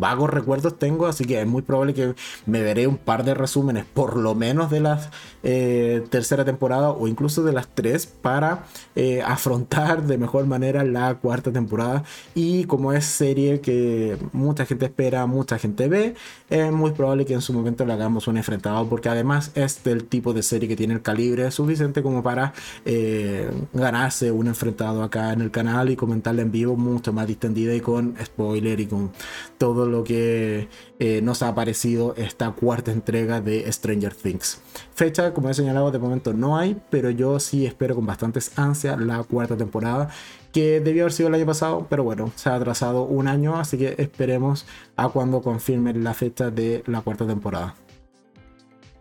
vagos recuerdos tengo, así que es muy probable que me veré un par de resúmenes, por lo menos de la eh, tercera temporada o incluso de las tres, para eh, afrontar de mejor manera la cuarta temporada. Y como es serie que mucha gente espera, mucha gente ve, es muy probable que en su momento le hagamos un enfrentado, porque además es del tipo de serie que tiene el calibre suficiente como para eh, ganarse un enfrentado acá en el canal y comentarle en vivo mucho más distendida y con spoiler y con todo lo que eh, nos ha parecido esta cuarta entrega de Stranger Things. Fecha, como he señalado, de momento no hay, pero yo sí espero con bastantes ansias la cuarta temporada, que debió haber sido el año pasado, pero bueno, se ha atrasado un año, así que esperemos a cuando confirmen la fecha de la cuarta temporada.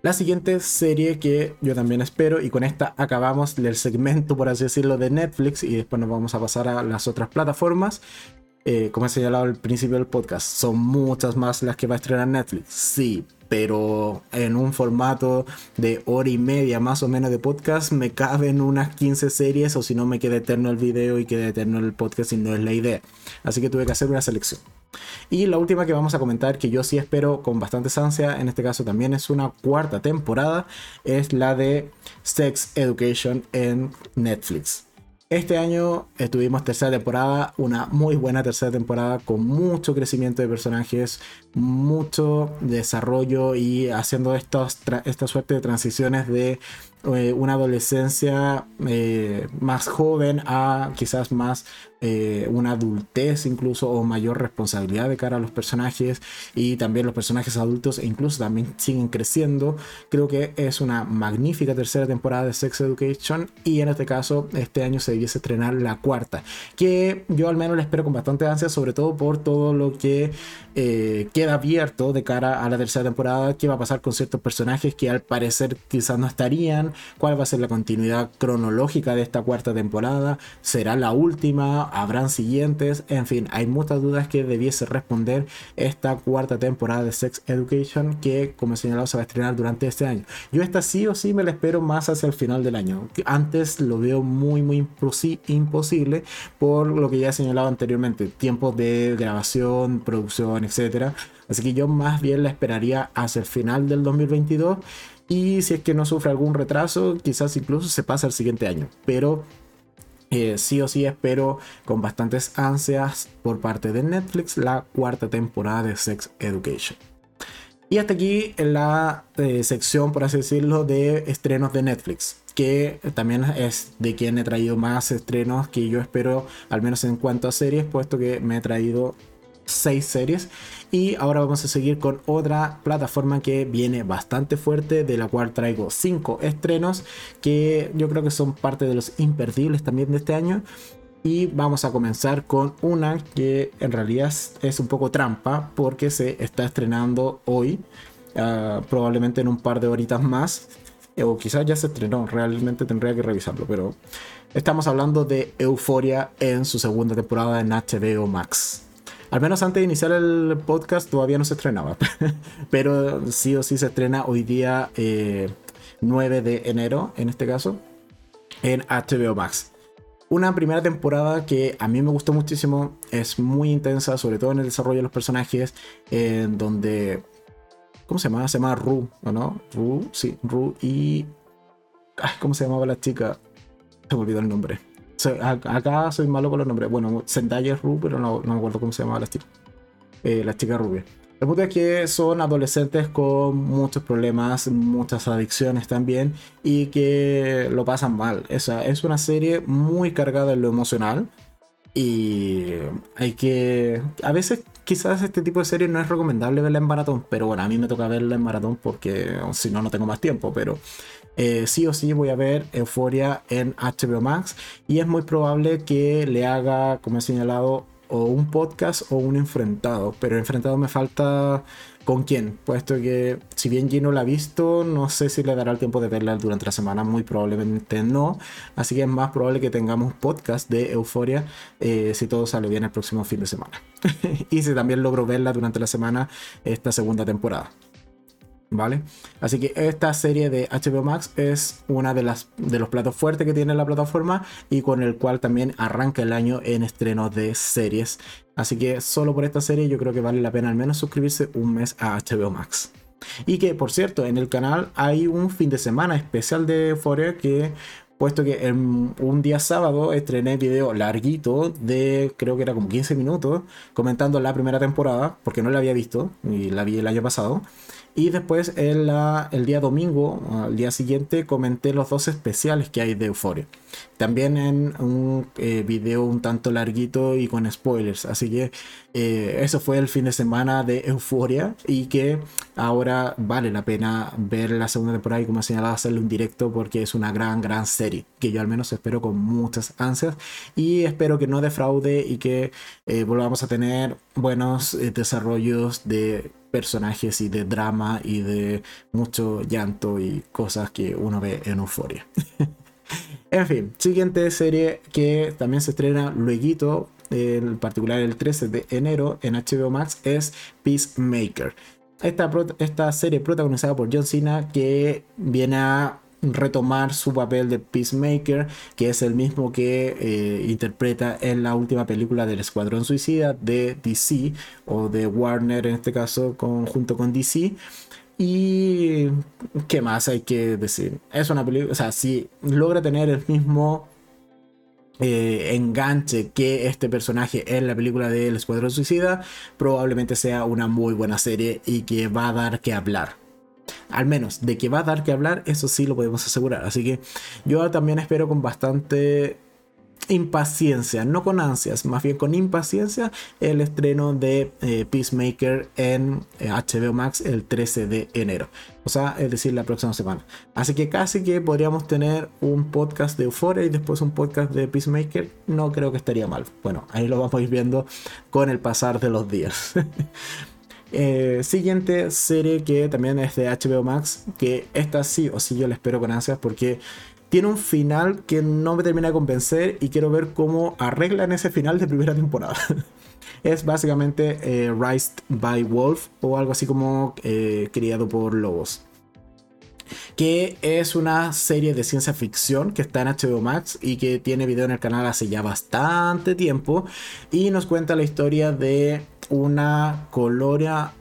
La siguiente serie que yo también espero, y con esta acabamos el segmento, por así decirlo, de Netflix, y después nos vamos a pasar a las otras plataformas, eh, como he señalado al principio del podcast, son muchas más las que va a estrenar Netflix. Sí, pero en un formato de hora y media más o menos de podcast me caben unas 15 series o si no me queda eterno el video y queda eterno el podcast y no es la idea. Así que tuve que hacer una selección. Y la última que vamos a comentar, que yo sí espero con bastante ansia, en este caso también es una cuarta temporada, es la de Sex Education en Netflix. Este año estuvimos tercera temporada, una muy buena tercera temporada con mucho crecimiento de personajes, mucho desarrollo y haciendo estos esta suerte de transiciones de eh, una adolescencia eh, más joven a quizás más eh, una adultez incluso o mayor responsabilidad de cara a los personajes y también los personajes adultos e incluso también siguen creciendo. Creo que es una magnífica tercera temporada de Sex Education y en este caso este año se debiese estrenar la cuarta, que yo al menos la espero con bastante ansia, sobre todo por todo lo que queda abierto de cara a la tercera temporada, qué va a pasar con ciertos personajes que al parecer quizás no estarían cuál va a ser la continuidad cronológica de esta cuarta temporada, será la última, habrán siguientes, en fin, hay muchas dudas que debiese responder esta cuarta temporada de Sex Education que como he señalado se va a estrenar durante este año. Yo esta sí o sí me la espero más hacia el final del año. Antes lo veo muy muy imposible por lo que ya he señalado anteriormente, tiempos de grabación, producción, etcétera. Así que yo más bien la esperaría hacia el final del 2022 y si es que no sufre algún retraso, quizás incluso se pasa al siguiente año. Pero eh, sí o sí espero con bastantes ansias por parte de Netflix la cuarta temporada de Sex Education. Y hasta aquí la eh, sección, por así decirlo, de estrenos de Netflix, que también es de quien he traído más estrenos que yo espero, al menos en cuanto a series, puesto que me he traído seis series. Y ahora vamos a seguir con otra plataforma que viene bastante fuerte, de la cual traigo cinco estrenos que yo creo que son parte de los imperdibles también de este año. Y vamos a comenzar con una que en realidad es un poco trampa porque se está estrenando hoy, ah, probablemente en un par de horitas más. O quizás ya se estrenó, realmente tendría que revisarlo, pero estamos hablando de Euforia en su segunda temporada en HBO Max. Al menos antes de iniciar el podcast todavía no se estrenaba. (laughs) Pero sí o sí se estrena hoy día 9 eh, de enero, en este caso, en HBO Max. Una primera temporada que a mí me gustó muchísimo, es muy intensa, sobre todo en el desarrollo de los personajes, en donde... ¿Cómo se llama? Se llama Ru, ¿o no? Ru, sí, Ru y... ¿Cómo se llamaba la chica? Se me olvidó el nombre. Acá soy malo con los nombres. Bueno, Zendaya es Ru, pero no, no me acuerdo cómo se llamaba la chica. Eh, la chica rubia. El punto es que son adolescentes con muchos problemas, muchas adicciones también y que lo pasan mal. Esa es una serie muy cargada en lo emocional y hay que... A veces quizás este tipo de serie no es recomendable verla en maratón, pero bueno, a mí me toca verla en maratón porque si no, no tengo más tiempo, pero... Eh, sí o sí voy a ver Euforia en HBO Max y es muy probable que le haga, como he señalado, o un podcast o un enfrentado. Pero enfrentado me falta con quién, puesto que si bien Gino la ha visto, no sé si le dará el tiempo de verla durante la semana, muy probablemente no. Así que es más probable que tengamos podcast de Euforia eh, si todo sale bien el próximo fin de semana. (laughs) y si también logro verla durante la semana esta segunda temporada. ¿Vale? Así que esta serie de HBO Max es una de las de los platos fuertes que tiene la plataforma y con el cual también arranca el año en estreno de series. Así que solo por esta serie yo creo que vale la pena al menos suscribirse un mes a HBO Max. Y que por cierto, en el canal hay un fin de semana especial de Euphoria que puesto que en un día sábado estrené video larguito de creo que era como 15 minutos comentando la primera temporada porque no la había visto y la vi el año pasado y después el, día domingo, al día siguiente, comenté los dos especiales que hay de Euphoria. También en un eh, video un tanto larguito y con spoilers. Así que eh, eso fue el fin de semana de Euphoria y que ahora vale la pena ver la segunda temporada y como he señalado hacerle un directo porque es una gran, gran serie que yo al menos espero con muchas ansias y espero que no defraude y que eh, volvamos a tener buenos desarrollos de personajes y de drama y de mucho llanto y cosas que uno ve en Euforia. (laughs) en fin, siguiente serie que también se estrena luego, en particular el 13 de enero en HBO Max, es Peacemaker. Esta, esta serie protagonizada por John Cena que viene a retomar su papel de Peacemaker, que es el mismo que eh, interpreta en la última película del Escuadrón Suicida de DC, o de Warner en este caso, junto con DC. Y qué más hay que decir. Es una película, o sea, si logra tener el mismo eh, enganche que este personaje en la película del Escuadrón Suicida, probablemente sea una muy buena serie y que va a dar que hablar al menos de que va a dar que hablar, eso sí lo podemos asegurar. Así que yo también espero con bastante impaciencia, no con ansias, más bien con impaciencia, el estreno de eh, Peacemaker en HBO eh, Max el 13 de enero. O sea, es decir, la próxima semana. Así que casi que podríamos tener un podcast de Euphoria y después un podcast de Peacemaker. No creo que estaría mal. Bueno, ahí lo vamos a ir viendo con el pasar de los días. (laughs) Eh, siguiente serie que también es de HBO Max, que esta sí o sí yo la espero con ansias porque tiene un final que no me termina de convencer y quiero ver cómo arreglan ese final de primera temporada. (laughs) es básicamente eh, Raised by Wolf o algo así como eh, criado por lobos. Que es una serie de ciencia ficción que está en HBO Max y que tiene video en el canal hace ya bastante tiempo. Y nos cuenta la historia de una colonia.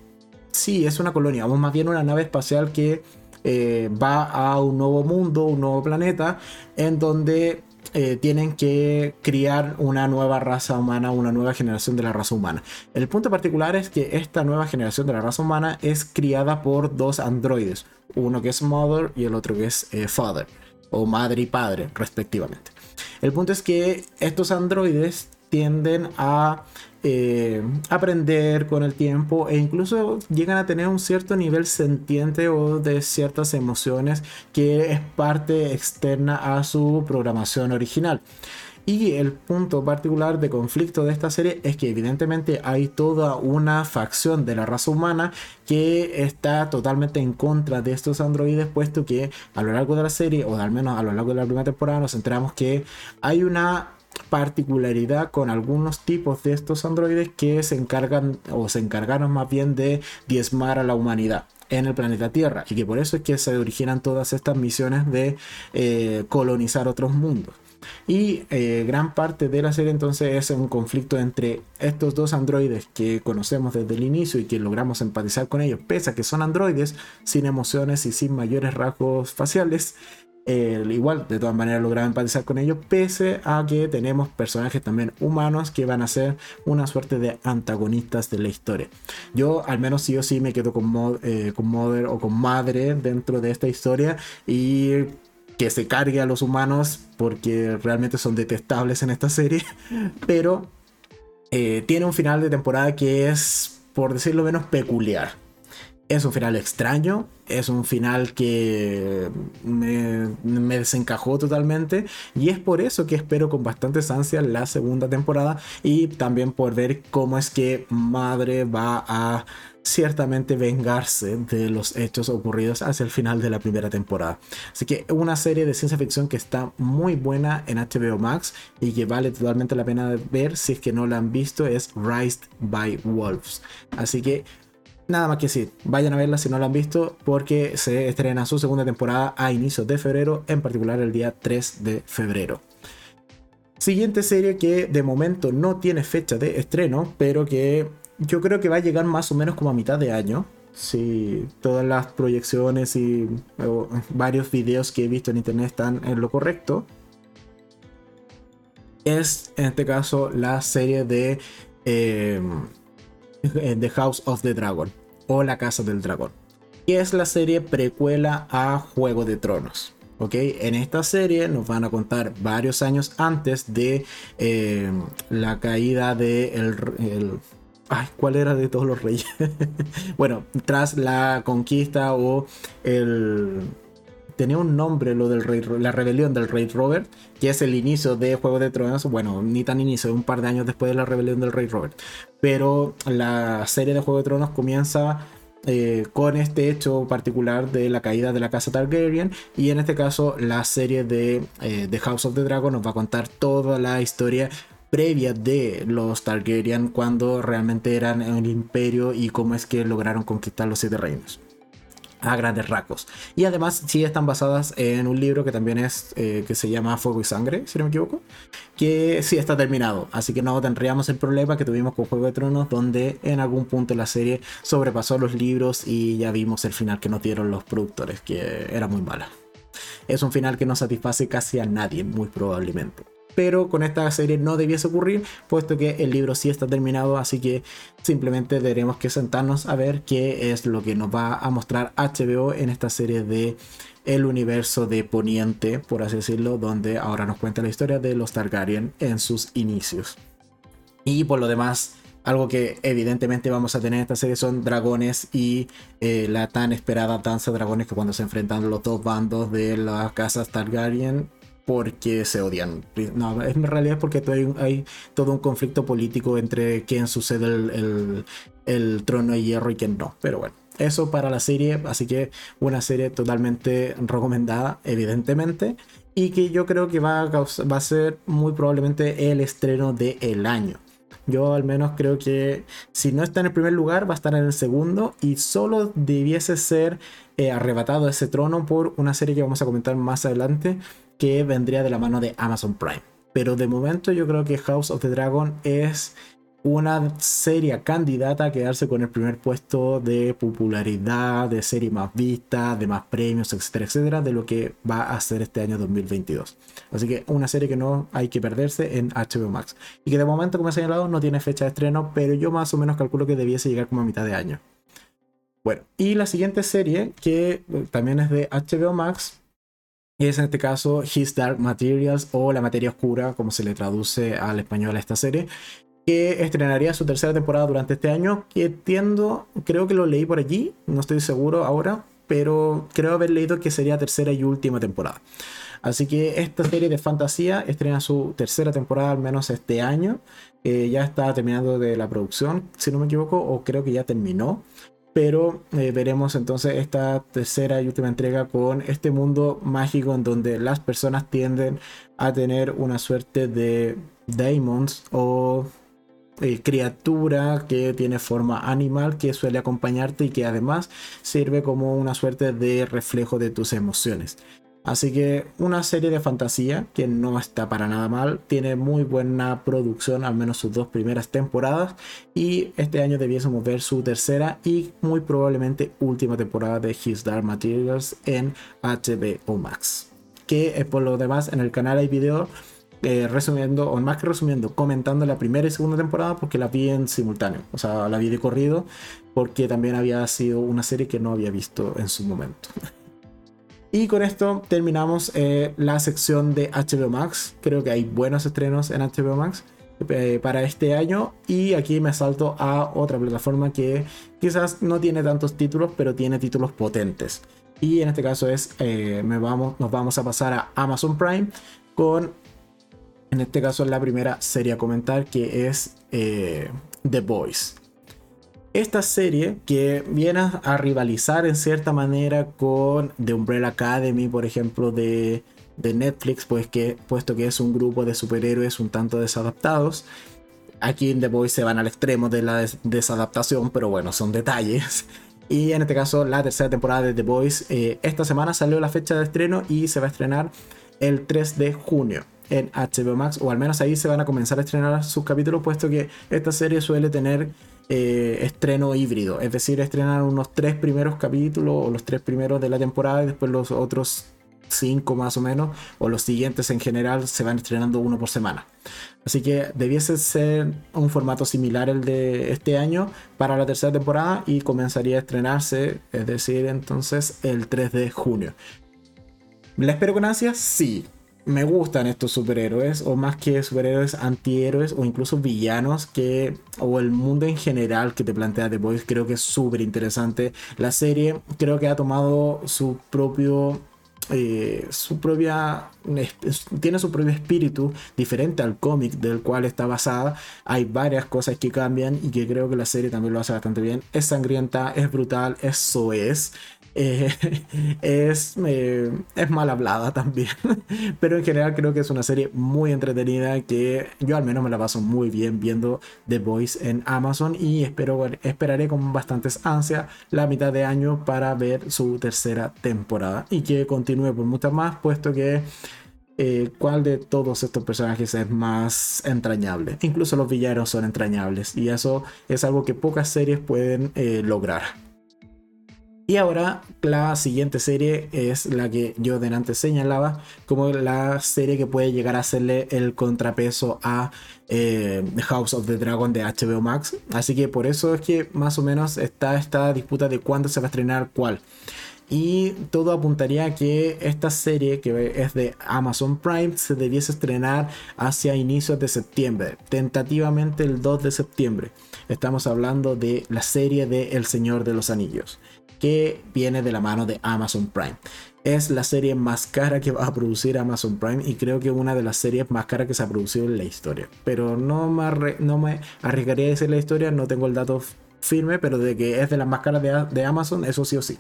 Sí, es una colonia, o más bien una nave espacial que eh, va a un nuevo mundo, un nuevo planeta, en donde eh, tienen que criar una nueva raza humana, una nueva generación de la raza humana. El punto particular es que esta nueva generación de la raza humana es criada por dos androides, uno que es Mother y el otro que es eh, Father, o madre y padre, respectivamente. El punto es que estos androides tienden a eh, aprender con el tiempo e incluso llegan a tener un cierto nivel sentiente o de ciertas emociones que es parte externa a su programación original. Y el punto particular de conflicto de esta serie es que evidentemente hay toda una facción de la raza humana que está totalmente en contra de estos androides, puesto que a lo largo de la serie, o al menos a lo largo de la primera temporada, nos enteramos que hay una particularidad con algunos tipos de estos androides que se encargan o se encargaron más bien de diezmar a la humanidad en el planeta Tierra y que por eso es que se originan todas estas misiones de eh, colonizar otros mundos. Y eh, gran parte de la serie entonces es un conflicto entre estos dos androides que conocemos desde el inicio y que logramos empatizar con ellos, pese a que son androides sin emociones y sin mayores rasgos faciales. Igual, de todas maneras, logramos empatizar con ellos, pese a que tenemos personajes también humanos que van a ser una suerte de antagonistas de la historia. Yo, al menos, sí o sí me quedo con, eh, con Mother o con Madre dentro de esta historia y que se cargue a los humanos porque realmente son detestables en esta serie, (laughs) pero eh, tiene un final de temporada que es, por decirlo menos, peculiar. Es un final extraño, es un final que me, me, desencajó totalmente y es por eso que espero con bastantes ansias la segunda temporada y también por ver cómo es que Madre va a ciertamente vengarse de los hechos ocurridos hacia el final de la primera temporada. Así que una serie de ciencia ficción que está muy buena en HBO Max y que vale totalmente la pena ver si es que no la han visto es Raised by Wolves. Así que nada más que decir, vayan a verla si no la han visto porque se estrena su segunda temporada a inicios de febrero, en particular el día 3 de febrero. Siguiente serie que de momento no tiene fecha de estreno, pero que yo creo que va a llegar más o menos como a mitad de año. Si todas las proyecciones y varios videos que he visto en internet están en lo correcto. Es en este caso la serie de The House of the Dragon o La Casa del Dragón. Que es la serie precuela a Juego de Tronos. ¿ok? En esta serie nos van a contar varios años antes de em, la caída de el, Ay, ¿cuál era de todos los reyes? (laughs) bueno, tras la conquista o el. Tenía un nombre lo del rey, la rebelión del rey Robert, que es el inicio de Juego de Tronos. Bueno, ni tan inicio, un par de años después de la rebelión del rey Robert. Pero la serie de Juego de Tronos comienza eh, con este hecho particular de la caída de la casa Targaryen y en este caso la serie de eh, The House of the Dragon nos va a contar toda la historia previa de los Targaryen cuando realmente eran el imperio y cómo es que lograron conquistar los siete reinos a grandes rasgos. Y además sí están basadas en un libro que también es, eh, que se llama Fuego y Sangre, si no me equivoco, que sí está terminado. Así que no tendríamos el problema que tuvimos con Juego de Tronos, donde en algún punto la serie sobrepasó los libros y ya vimos el final que nos dieron los productores, que era muy mala. Es un final que no satisface casi a nadie, muy probablemente pero con esta serie no debiese ocurrir, puesto que el libro sí está terminado, así que simplemente tendremos que sentarnos a ver qué es lo que nos va a mostrar HBO en esta serie de el universo de Poniente, por así decirlo, donde ahora nos cuenta la historia de los Targaryen en sus inicios. Y por lo demás, algo que evidentemente vamos a tener en esta serie son dragones y eh, la tan esperada danza de dragones que cuando se enfrentan los dos bandos de las casas Targaryen porque se odian. No, en realidad es porque hay, todo un conflicto político entre quién sucede el, trono de hierro y quién no. Pero bueno, eso para la serie, así que una serie totalmente recomendada, evidentemente, y que yo creo que va a, va a ser muy probablemente el estreno del año. Yo al menos creo que si no está en el primer lugar, va a estar en el segundo y solo debiese ser eh, arrebatado ese trono por una serie que vamos a comentar más adelante, que vendría de la mano de Amazon Prime. Pero de momento yo creo que House of the Dragon es una seria candidata a quedarse con el primer puesto de popularidad, de serie más vista, de más premios, etcétera, etcétera, de lo que va a ser este año 2022. Así que una serie que no hay que perderse en HBO Max. Y que de momento, como he señalado, no tiene fecha de estreno, pero yo más o menos calculo que debiese llegar como a mitad de año. Bueno, y la siguiente serie, que también es de HBO Max, es en este caso His Dark Materials o La Materia Oscura, como se le traduce al español a esta serie, que estrenaría su tercera temporada durante este año, que entiendo, creo que lo leí por allí, no estoy seguro ahora, pero creo haber leído que sería tercera y última temporada. Así que esta serie de fantasía estrena su tercera temporada al menos este año. Eh, ya está terminando de la producción, si no me equivoco, o creo que ya terminó pero eh, veremos entonces esta tercera y última entrega con este mundo mágico en donde las personas tienden a tener una suerte de daemons o eh, criatura que tiene forma animal que suele acompañarte y que además sirve como una suerte de reflejo de tus emociones. Así que una serie de fantasía que no está para nada mal, tiene muy buena producción, al menos sus dos primeras temporadas, y este año debiésemos ver su tercera y muy probablemente última temporada de His Dark Materials en HBO Max. Que por lo demás en el canal hay video eh, resumiendo, o más que resumiendo, comentando la primera y segunda temporada porque la vi en simultáneo, o sea, la vi de corrido porque también había sido una serie que no había visto en su momento. Y con esto terminamos eh, la sección de HBO Max. Creo que hay buenos estrenos en HBO Max eh, para este año. Y aquí me salto a otra plataforma que quizás no tiene tantos títulos, pero tiene títulos potentes. Y en este caso es, eh, me vamos, nos vamos a pasar a Amazon Prime con, en este caso, la primera serie a comentar que es The Boys esta serie que viene a rivalizar en cierta manera con The Umbrella Academy, por ejemplo, de, Netflix, pues que, puesto que es un grupo de superhéroes un tanto desadaptados. Aquí en The Boys se van al extremo de la desadaptación, pero bueno, son detalles. Y en este caso, la tercera temporada de The Boys, eh, esta semana salió la fecha de estreno y se va a estrenar el 3 de junio en HBO Max, o al menos ahí se van a comenzar a estrenar sus capítulos, puesto que esta serie suele tener eh, estreno híbrido, es decir, estrenar unos tres primeros capítulos o los tres primeros de la temporada y después los otros cinco más o menos, o los siguientes en general se van estrenando uno por semana. Así que debiese ser un formato similar el de este año para la tercera temporada y comenzaría a estrenarse, es decir, entonces el 3 de junio. ¿La espero con ansias? Sí me gustan estos superhéroes, o más que superhéroes, antihéroes, o incluso villanos, que, o el mundo en general que te plantea The Boys, creo que es súper interesante. La serie creo que ha tomado su propio eh, su propia tiene su propio espíritu diferente al cómic del cual está basada hay varias cosas que cambian y que creo que la serie también lo hace bastante bien es sangrienta es brutal es eh, (laughs) es, eh, es mal hablada también. (laughs) Pero en general creo que es una serie muy entretenida que yo al menos me la paso muy bien viendo The Voice en Amazon y espero, esperaré con bastantes ansias la mitad de año para ver su tercera temporada y que continúe por muchas más, puesto que eh, cuál de todos estos personajes es más entrañable. Incluso los villanos son entrañables y eso es algo que pocas series pueden lograr. Y ahora la siguiente serie es la que yo delante señalaba como la serie que puede llegar a hacerle el contrapeso a eh, House of the Dragon de HBO Max. Así que por eso es que más o menos está esta disputa de cuándo se va a estrenar cuál. Y todo apuntaría a que esta serie, que es de Amazon Prime, se debiese estrenar hacia inicios de septiembre, tentativamente el 2 de septiembre. Estamos hablando de la serie de El Señor de los Anillos que viene de la mano de Amazon Prime. Es la serie más cara que va a producir Amazon Prime y creo que una de las series más caras que se ha producido en la historia. Pero no me, arriesgaría a decir la historia, no tengo el dato firme, pero de que es de las más caras de, de Amazon, eso sí o sí.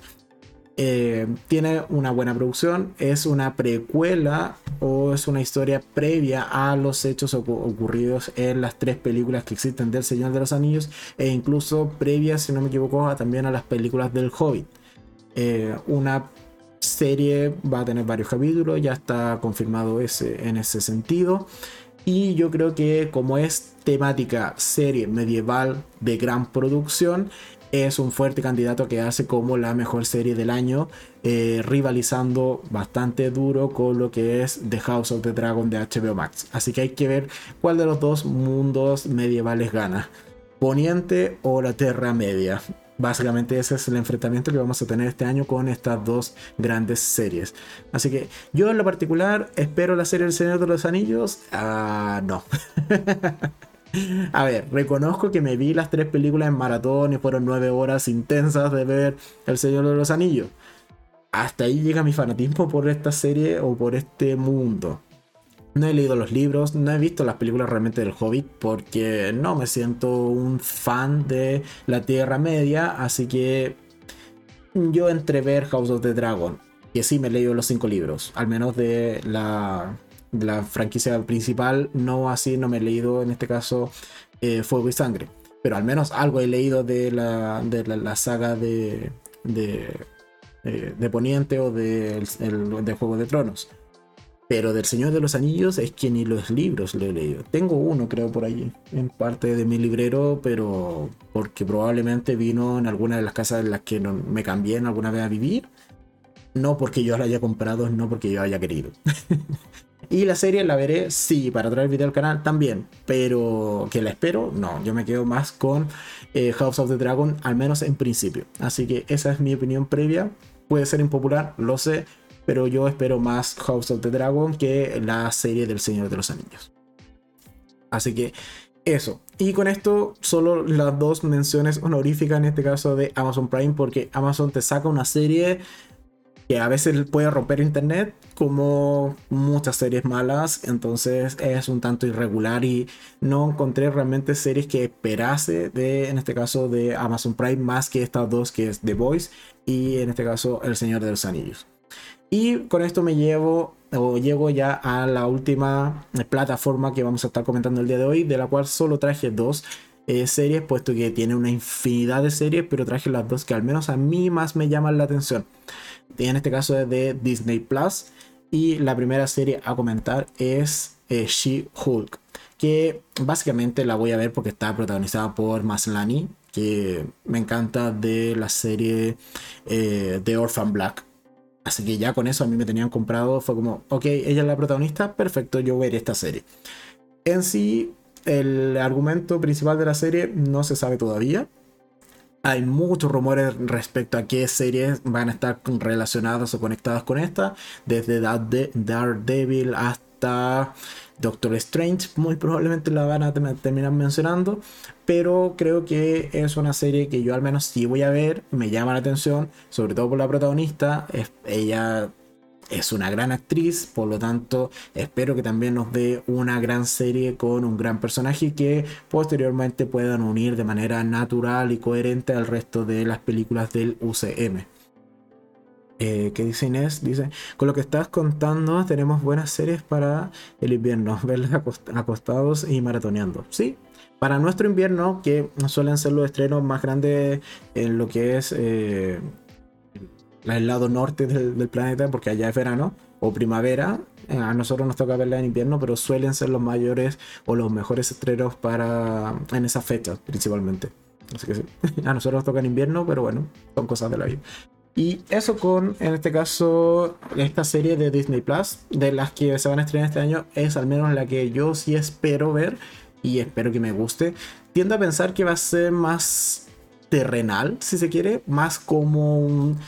Eh, tiene una buena producción, es una precuela o es una historia previa a los hechos ocurridos en las tres películas que existen del Señor de los Anillos e incluso previa, si no me equivoco, también a las películas del Hobbit. Eh, una serie va a tener varios capítulos, ya está confirmado ese, en ese sentido. Y yo creo que como es temática serie medieval de gran producción, es un fuerte candidato que hace como la mejor serie del año, eh, rivalizando bastante duro con lo que es The House of the Dragon de HBO Max. Así que hay que ver cuál de los dos mundos medievales gana, Poniente o la Tierra Media. Básicamente ese es el enfrentamiento que vamos a tener este año con estas dos grandes series. Así que yo en lo particular espero la serie El Señor de los Anillos. Ah, no. (laughs) (laughs) A ver, reconozco que me vi las tres películas en maratón y fueron nueve horas intensas de ver El Señor de los Anillos. Hasta ahí llega mi fanatismo por esta serie o por este mundo. No he leído los libros, no he visto las películas realmente del Hobbit porque no me siento un fan de la Tierra Media, así que yo entrever House of the Dragon, que sí me he leído los cinco libros, al menos de la la franquicia principal, no así, no me he leído en este caso eh, Fuego y Sangre. Pero al menos algo he leído de la, de la, saga de, de, eh, de Poniente o de, de Juego de Tronos. Pero del Señor de los Anillos es que ni los libros lo he leído. Tengo uno, creo, por allí, en parte de mi librero, pero porque probablemente vino en alguna de las casas en las que me cambié en alguna vez a vivir. No porque yo la haya comprado, no porque yo haya querido. (laughs) y la serie la veré, sí, para traer video al canal también. Pero que la espero, no. Yo me quedo más con eh, House of the Dragon, al menos en principio. Así que esa es mi opinión previa. Puede ser impopular, lo sé pero yo espero más House of the Dragon que la serie del Señor de los Anillos. Así que eso. Y con esto solo las dos menciones honoríficas en este caso de Amazon Prime porque Amazon te saca una serie que a veces puede romper internet como muchas series malas, entonces es un tanto irregular y no encontré realmente series que esperase de, en este caso, de Amazon Prime más que estas dos que es The Voice y en este caso El Señor de los Anillos. Y con esto me llevo o llego ya a la última plataforma que vamos a estar comentando el día de hoy, de la cual solo traje dos eh, series, puesto que tiene una infinidad de series, pero traje las dos que al menos a mí más me llaman la atención. En este caso es de Disney Plus. Y la primera serie a comentar es eh, She-Hulk, que básicamente la voy a ver porque está protagonizada por Maslany, que me encanta de la serie eh, de Orphan Black Así que ya con eso a mí me tenían comprado, fue como, ok, ella es la protagonista, perfecto, yo veré esta serie. En sí, el argumento principal de la serie no se sabe todavía. Hay muchos rumores respecto a qué series van a estar relacionadas o conectadas con esta, desde Daredevil hasta Doctor Strange muy probablemente la van a terminar mencionando, pero creo que es una serie que yo al menos sí voy a ver, me llama la atención, sobre todo por la protagonista, ella es una gran actriz, por lo tanto espero que también nos dé una gran serie con un gran personaje que posteriormente puedan unir de manera natural y coherente al resto de las películas del UCM. Eh, ¿Qué dice Inés? Dice, con lo que estás contando, tenemos buenas series para el invierno, (laughs) verlas acostados y maratoneando. Sí, para nuestro invierno, que suelen ser los estrenos más grandes en lo que es eh, el lado norte del, planeta, porque allá es verano o primavera. Eh, a nosotros nos toca verla en invierno, pero suelen ser los mayores o los mejores estrenos para en esas fechas, principalmente. Así que sí, (laughs) a nosotros nos toca en invierno, pero bueno, son cosas de la vida. Y eso con, en este caso, esta serie de Disney Plus, de las que se van a estrenar este año, es al menos la que yo sí espero ver y espero que me guste. Tiendo a pensar que va a ser más terrenal, si se quiere, más como un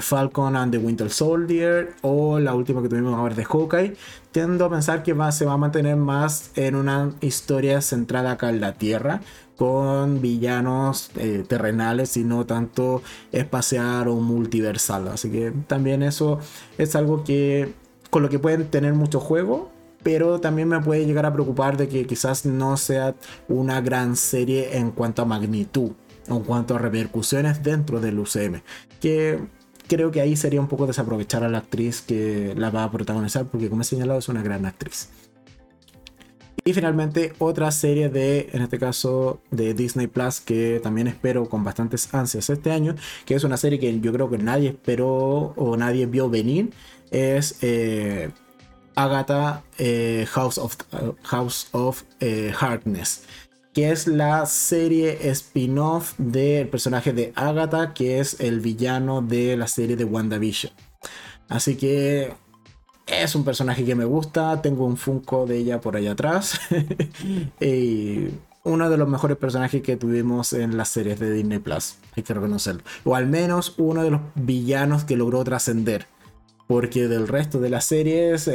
Falcon and the Winter Soldier o la última que tuvimos ahora de Hawkeye. Tiendo a pensar que se va a mantener más en una historia centrada acá en la Tierra con villanos eh, terrenales y no tanto espacial o multiversal. Así que también eso es algo que con lo que pueden tener mucho juego, pero también me puede llegar a preocupar de que quizás no sea una gran serie en cuanto a magnitud, en cuanto a repercusiones dentro del UCM, que creo que ahí sería un poco desaprovechar a la actriz que la va a protagonizar, porque como he señalado es una gran actriz. Y finalmente otra serie de, en este caso, de Disney Plus que también espero con bastantes ansias este año, que es una serie que yo creo que nadie esperó o nadie vio venir, es eh, Agatha eh, House of, House of eh, Harkness, que es la serie spin-off del personaje de Agatha, que es el villano de la serie de WandaVision. Así que es un personaje que me gusta, tengo un Funko de ella por allá atrás. (laughs) y uno de los mejores personajes que tuvimos en las series de Disney Plus, hay que reconocerlo. O al menos uno de los villanos que logró trascender porque del resto de las series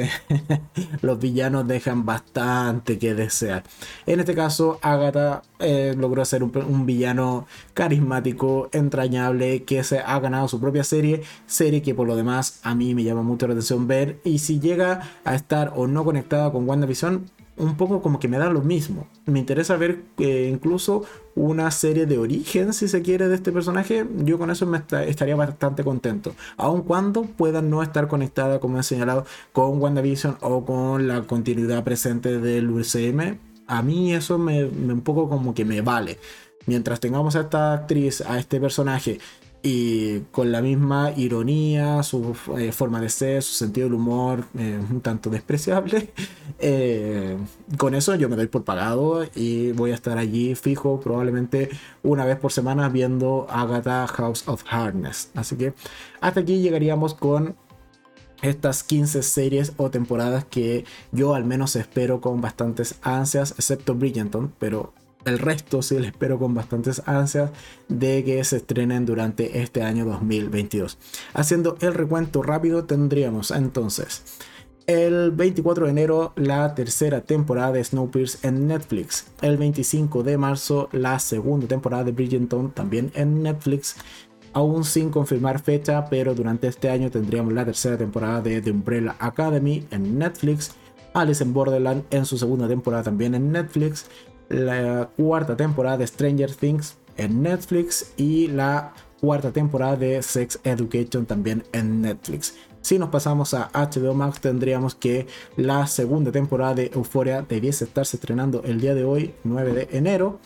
(laughs) los villanos dejan bastante que desear. En este caso, Agatha eh, logró ser un, villano carismático, entrañable, que se ha ganado su propia serie, serie que por lo demás a mí me llama mucho la atención ver y si llega a estar o no conectada con WandaVision, un poco como que me da lo mismo. Me interesa ver eh, incluso una serie de origen, si se quiere, de este personaje. Yo con eso me estaría bastante contento. Aun cuando pueda no estar conectada, como he señalado, con WandaVision o con la continuidad presente del UCM. A mí eso me, me un poco como que me vale. Mientras tengamos a esta actriz, a este personaje, y con la misma ironía, su eh, forma de ser, su sentido del humor eh, un tanto despreciable. (laughs) Eh, con eso yo me doy por pagado y voy a estar allí fijo probablemente una vez por semana viendo Agatha House of Hardness. Así que hasta aquí llegaríamos con estas 15 series o temporadas que yo al menos espero con bastantes ansias, excepto Bridgerton, pero el resto sí le espero con bastantes ansias de que se estrenen durante este año 2022. Haciendo el recuento rápido tendríamos entonces el 24 de enero la tercera temporada de Snowpiercer en Netflix. El 25 de marzo la segunda temporada de Bridgerton también en Netflix. Aún sin confirmar fecha, pero durante este año tendríamos la tercera temporada de The Umbrella Academy en Netflix. Alice in Borderland en su segunda temporada también en Netflix la cuarta temporada de Stranger Things en Netflix y la cuarta temporada de Sex Education también en Netflix. Si nos pasamos a HBO Max tendríamos que la segunda temporada de Euphoria debiese estarse estrenando el día de hoy, 9 de enero,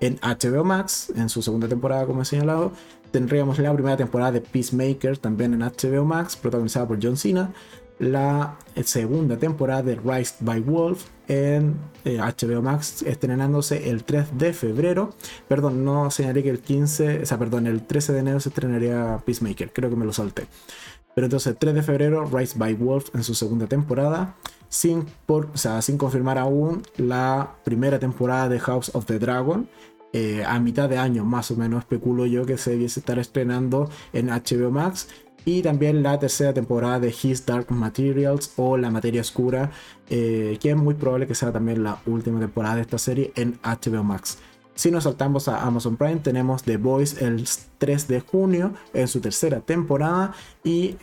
en HBO Max, en su segunda temporada como he señalado. Tendríamos la primera temporada de Peacemaker también en HBO Max, protagonizada por John Cena la segunda temporada de Rise by Wolf en HBO eh, Max, estrenándose el 3 de febrero. Perdón, no señalé que el 15, o sea, perdón, el 13 de enero se estrenaría Peacemaker, creo que me lo salté. Pero entonces, 3 de febrero, Rise by Wolf en su segunda temporada. Sin, por, sin confirmar aún la primera temporada de House of the Dragon. Eh, a mitad de año, más o menos, especulo yo que se debiese estar estrenando en HBO Max y también la tercera temporada de His Dark Materials o La Materia Oscura, eh, que es muy probable que sea también la última temporada de esta serie en HBO Max. Si nos saltamos a Amazon Prime, tenemos The Voice el 3 de junio en su tercera temporada y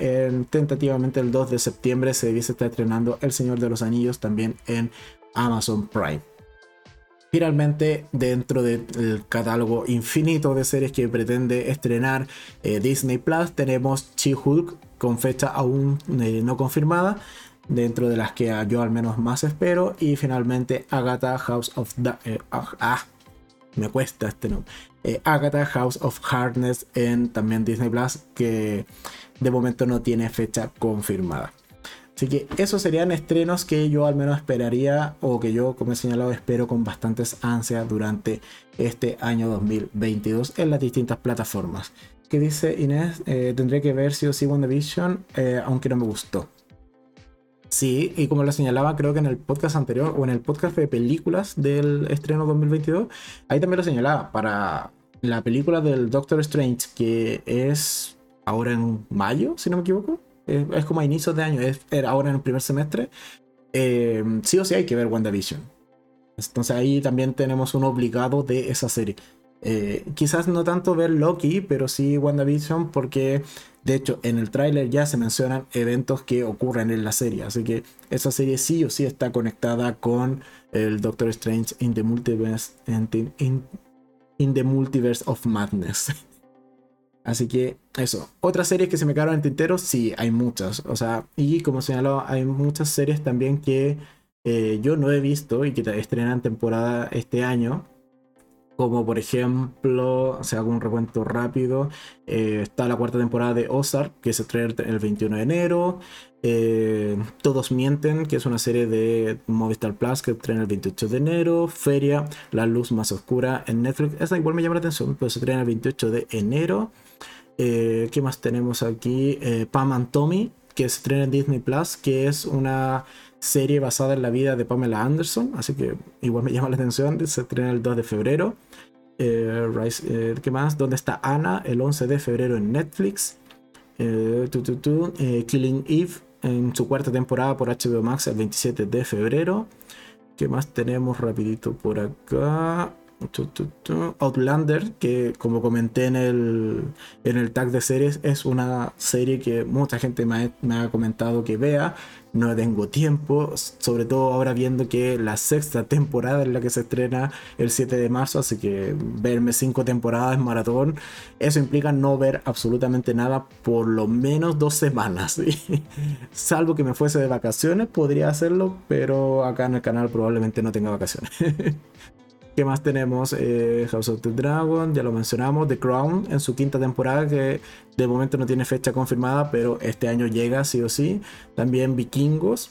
tentativamente el 2 de septiembre se debiese estar estrenando El Señor de los Anillos también en Amazon Prime. Finalmente, dentro del catálogo infinito de series que pretende estrenar eh, Disney Plus, tenemos She-Hulk con fecha aún eh, no confirmada, dentro de las que yo al menos más espero. Y finalmente, Agatha House of. Eh, ah, ah, me cuesta este nombre. Agatha House of Hardness en también Disney Plus, que de momento no tiene fecha confirmada. Así que esos serían estrenos que yo al menos esperaría o que yo, como he señalado, espero con bastantes ansias durante este año 2022 en las distintas plataformas. ¿Qué dice Inés? Eh, tendré que ver si o sí WandaVision, eh, aunque no me gustó. Sí, y como lo señalaba, creo que en el podcast anterior o en el podcast de películas del estreno 2022, ahí también lo señalaba. Para la película del Doctor Strange, que es ahora en mayo, si no me equivoco es, como a inicios de año, es ahora en el primer semestre, eh, sí o sí hay que ver WandaVision. Entonces ahí también tenemos un obligado de esa serie. Eh, quizás no tanto ver Loki, pero sí WandaVision, porque de hecho en el tráiler ya se mencionan eventos que ocurren en la serie. Así que esa serie sí o sí está conectada con el Doctor Strange in the Multiverse, in the multiverse of Madness. (laughs) Así que eso. Otras series que se me quedaron en tintero, sí, hay muchas. O sea, y como señaló, hay muchas series también que eh, yo no he visto y que estrenan temporada este año. Como por ejemplo, se hago un recuento rápido, eh, está la cuarta temporada de Ozark, que se estrena el 21 de enero. Eh, Todos Mienten, que es una serie de Movistar Plus que estrena el 28 de enero. Feria, La Luz Más Oscura en Netflix. Esa igual me llama la atención, pero se estrena el 28 de enero. Eh, ¿Qué más tenemos aquí? Eh, Pam and Tommy, que se estrena en Disney Plus, que es una serie basada en la vida de Pamela Anderson, así que igual me (laughs) llama la atención, se estrena el 2 de febrero. Eh, ¿Qué más? ¿Dónde está Ana? El 11 de febrero en Netflix. Killing Eve en su cuarta temporada por HBO Max el 27 de febrero. ¿Qué más tenemos rapidito por acá? Outlander, que como comenté en el, en el tag de series, es una serie que mucha gente me ha, comentado que vea. No tengo tiempo, sobre todo ahora viendo que la sexta temporada es la que se estrena el 7 de marzo, así que verme cinco temporadas en maratón, eso implica no ver absolutamente nada por lo menos dos semanas. (laughs) Salvo que me fuese de vacaciones, podría hacerlo, pero acá en el canal probablemente no tenga vacaciones. (laughs) ¿Qué más tenemos? Eh, House of the Dragon, ya lo mencionamos. The Crown en su quinta temporada, que de momento no tiene fecha confirmada, pero este año llega sí o sí. También Vikingos,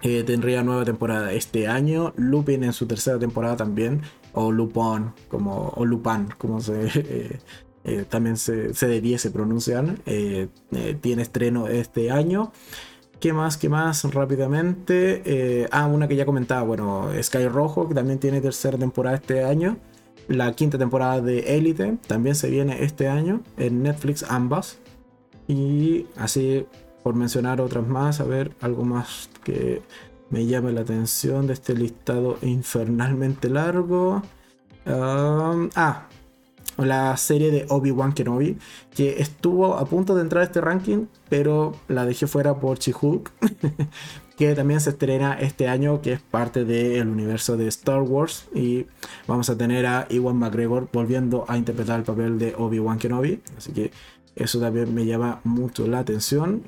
eh, tendría nueva temporada este año. Lupin en su tercera temporada también. O Lupin, como, o Lupin, como se, (laughs) eh, también se, se, debiese pronunciar. tiene estreno este año. ¿Qué más? ¿Qué más? Rápidamente. Eh, ah, una que ya comentaba. Bueno, Sky Rojo, que también tiene tercera temporada este año. La quinta temporada de Elite también se viene este año en Netflix, ambas. Y así, por mencionar otras más, a ver, algo más que me llame la atención de este listado infernalmente largo. ah, la serie de Obi-Wan Kenobi, que estuvo a punto de entrar a este ranking, pero la dejé fuera por She-Hulk, (laughs) que también se estrena este año, que es parte del universo de Star Wars. Y vamos a tener a Iwan McGregor volviendo a interpretar el papel de Obi-Wan Kenobi, así que eso también me llama mucho la atención.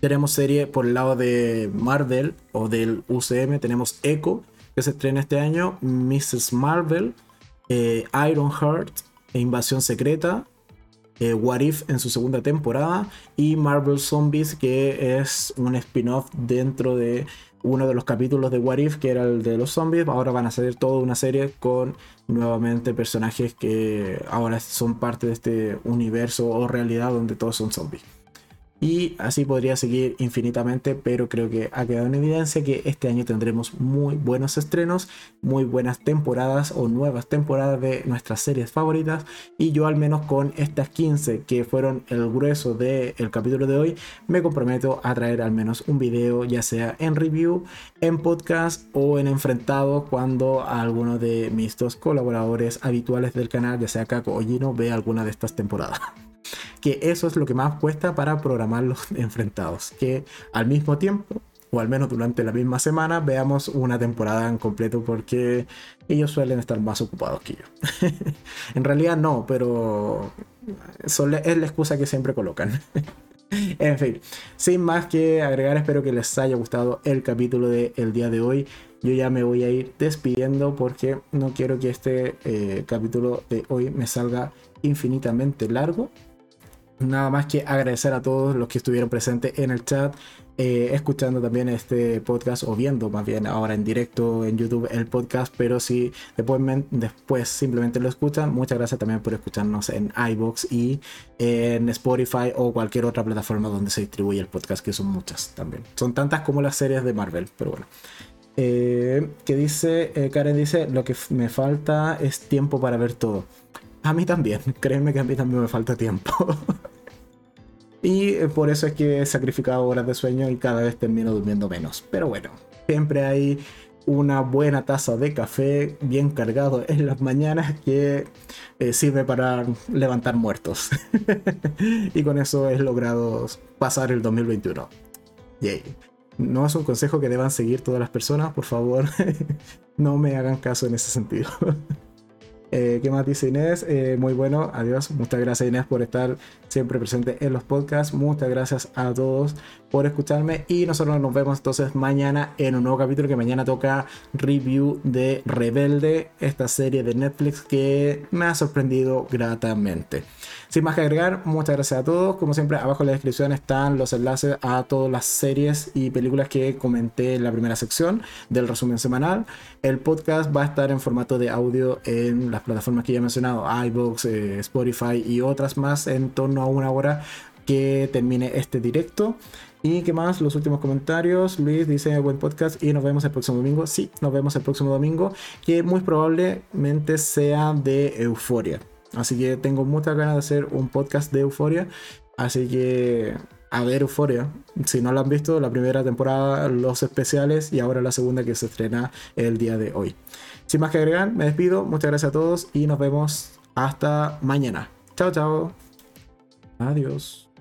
Tenemos serie por el lado de Marvel o del UCM, tenemos Echo, que se estrena este año, Mrs. Marvel eh, Ironheart e Invasión Secreta, eh, What If en su segunda temporada y Marvel Zombies que es un spin-off dentro de uno de los capítulos de What If que era el de los zombies. Ahora van a salir toda una serie con nuevamente personajes que ahora son parte de este universo o realidad donde todos son zombies. Y así podría seguir infinitamente, pero creo que ha quedado en evidencia que este año tendremos muy buenos estrenos, muy buenas temporadas o nuevas temporadas de nuestras series favoritas. Y yo al menos con estas 15 que fueron el grueso del capítulo de hoy, me comprometo a traer al menos un video, ya sea en review, en podcast o en enfrentado cuando alguno de mis dos colaboradores habituales del canal, ya sea Caco o Gino, vea alguna de estas temporadas (laughs) que eso es lo que más cuesta para programar los (laughs) enfrentados, que al mismo tiempo, o al menos durante la misma semana, veamos una temporada en completo porque ellos suelen estar más ocupados que yo. (laughs) en realidad no, pero es la excusa que siempre colocan. (laughs) en fin, sin más que agregar, espero que les haya gustado el capítulo del día de hoy. Yo ya me voy a ir despidiendo porque no quiero que este eh, capítulo de hoy me salga infinitamente largo nada más que agradecer a todos los que estuvieron presentes en el chat, eh, escuchando también este podcast o viendo más bien ahora en directo en YouTube el podcast, pero si después, después simplemente lo escuchan, muchas gracias también por escucharnos en iBox y en Spotify o cualquier otra plataforma donde se distribuye el podcast, que son muchas también. Son tantas como las series de Marvel, pero bueno. Eh, que dice, eh, Karen dice, lo que me falta es tiempo para ver todo. A mí también, (laughs) créeme que a mí también me falta tiempo. (laughs) y eh, por eso es que he sacrificado horas de sueño y cada vez termino durmiendo menos. Pero bueno, siempre hay una buena taza de café bien cargado en las mañanas que eh, sirve para levantar muertos. (laughs) y con eso he logrado pasar el 2021. Yay. No es un consejo que deban seguir todas las personas, por favor, (laughs) no me hagan caso en ese sentido. (laughs) Eh, ¿Qué más dice Inés? Eh, muy bueno, adiós. Muchas gracias Inés por estar siempre presente en los podcasts. Muchas gracias a todos por escucharme y nosotros nos vemos entonces mañana en un nuevo capítulo que mañana toca review de Rebelde, esta serie de Netflix que me ha sorprendido gratamente. Sin más que agregar, muchas gracias a todos. Como siempre, abajo en la descripción están los enlaces a todas las series y películas que comenté en la primera sección del resumen semanal. El podcast va a estar en formato de audio en las plataformas que ya he mencionado, iVoox, eh, Spotify y otras más en torno a una hora que termine este directo. Y qué más, los últimos comentarios. Luis dice buen podcast y nos vemos el próximo domingo. Sí, nos vemos el próximo domingo, que muy probablemente sea de Euforia. Así que tengo muchas ganas de hacer un podcast de Euforia. Así que a ver Euforia. Si no lo han visto, la primera temporada, los especiales y ahora la segunda que se estrena el día de hoy. Sin más que agregar, me despido. Muchas gracias a todos y nos vemos hasta mañana. Chao, chao. Adiós.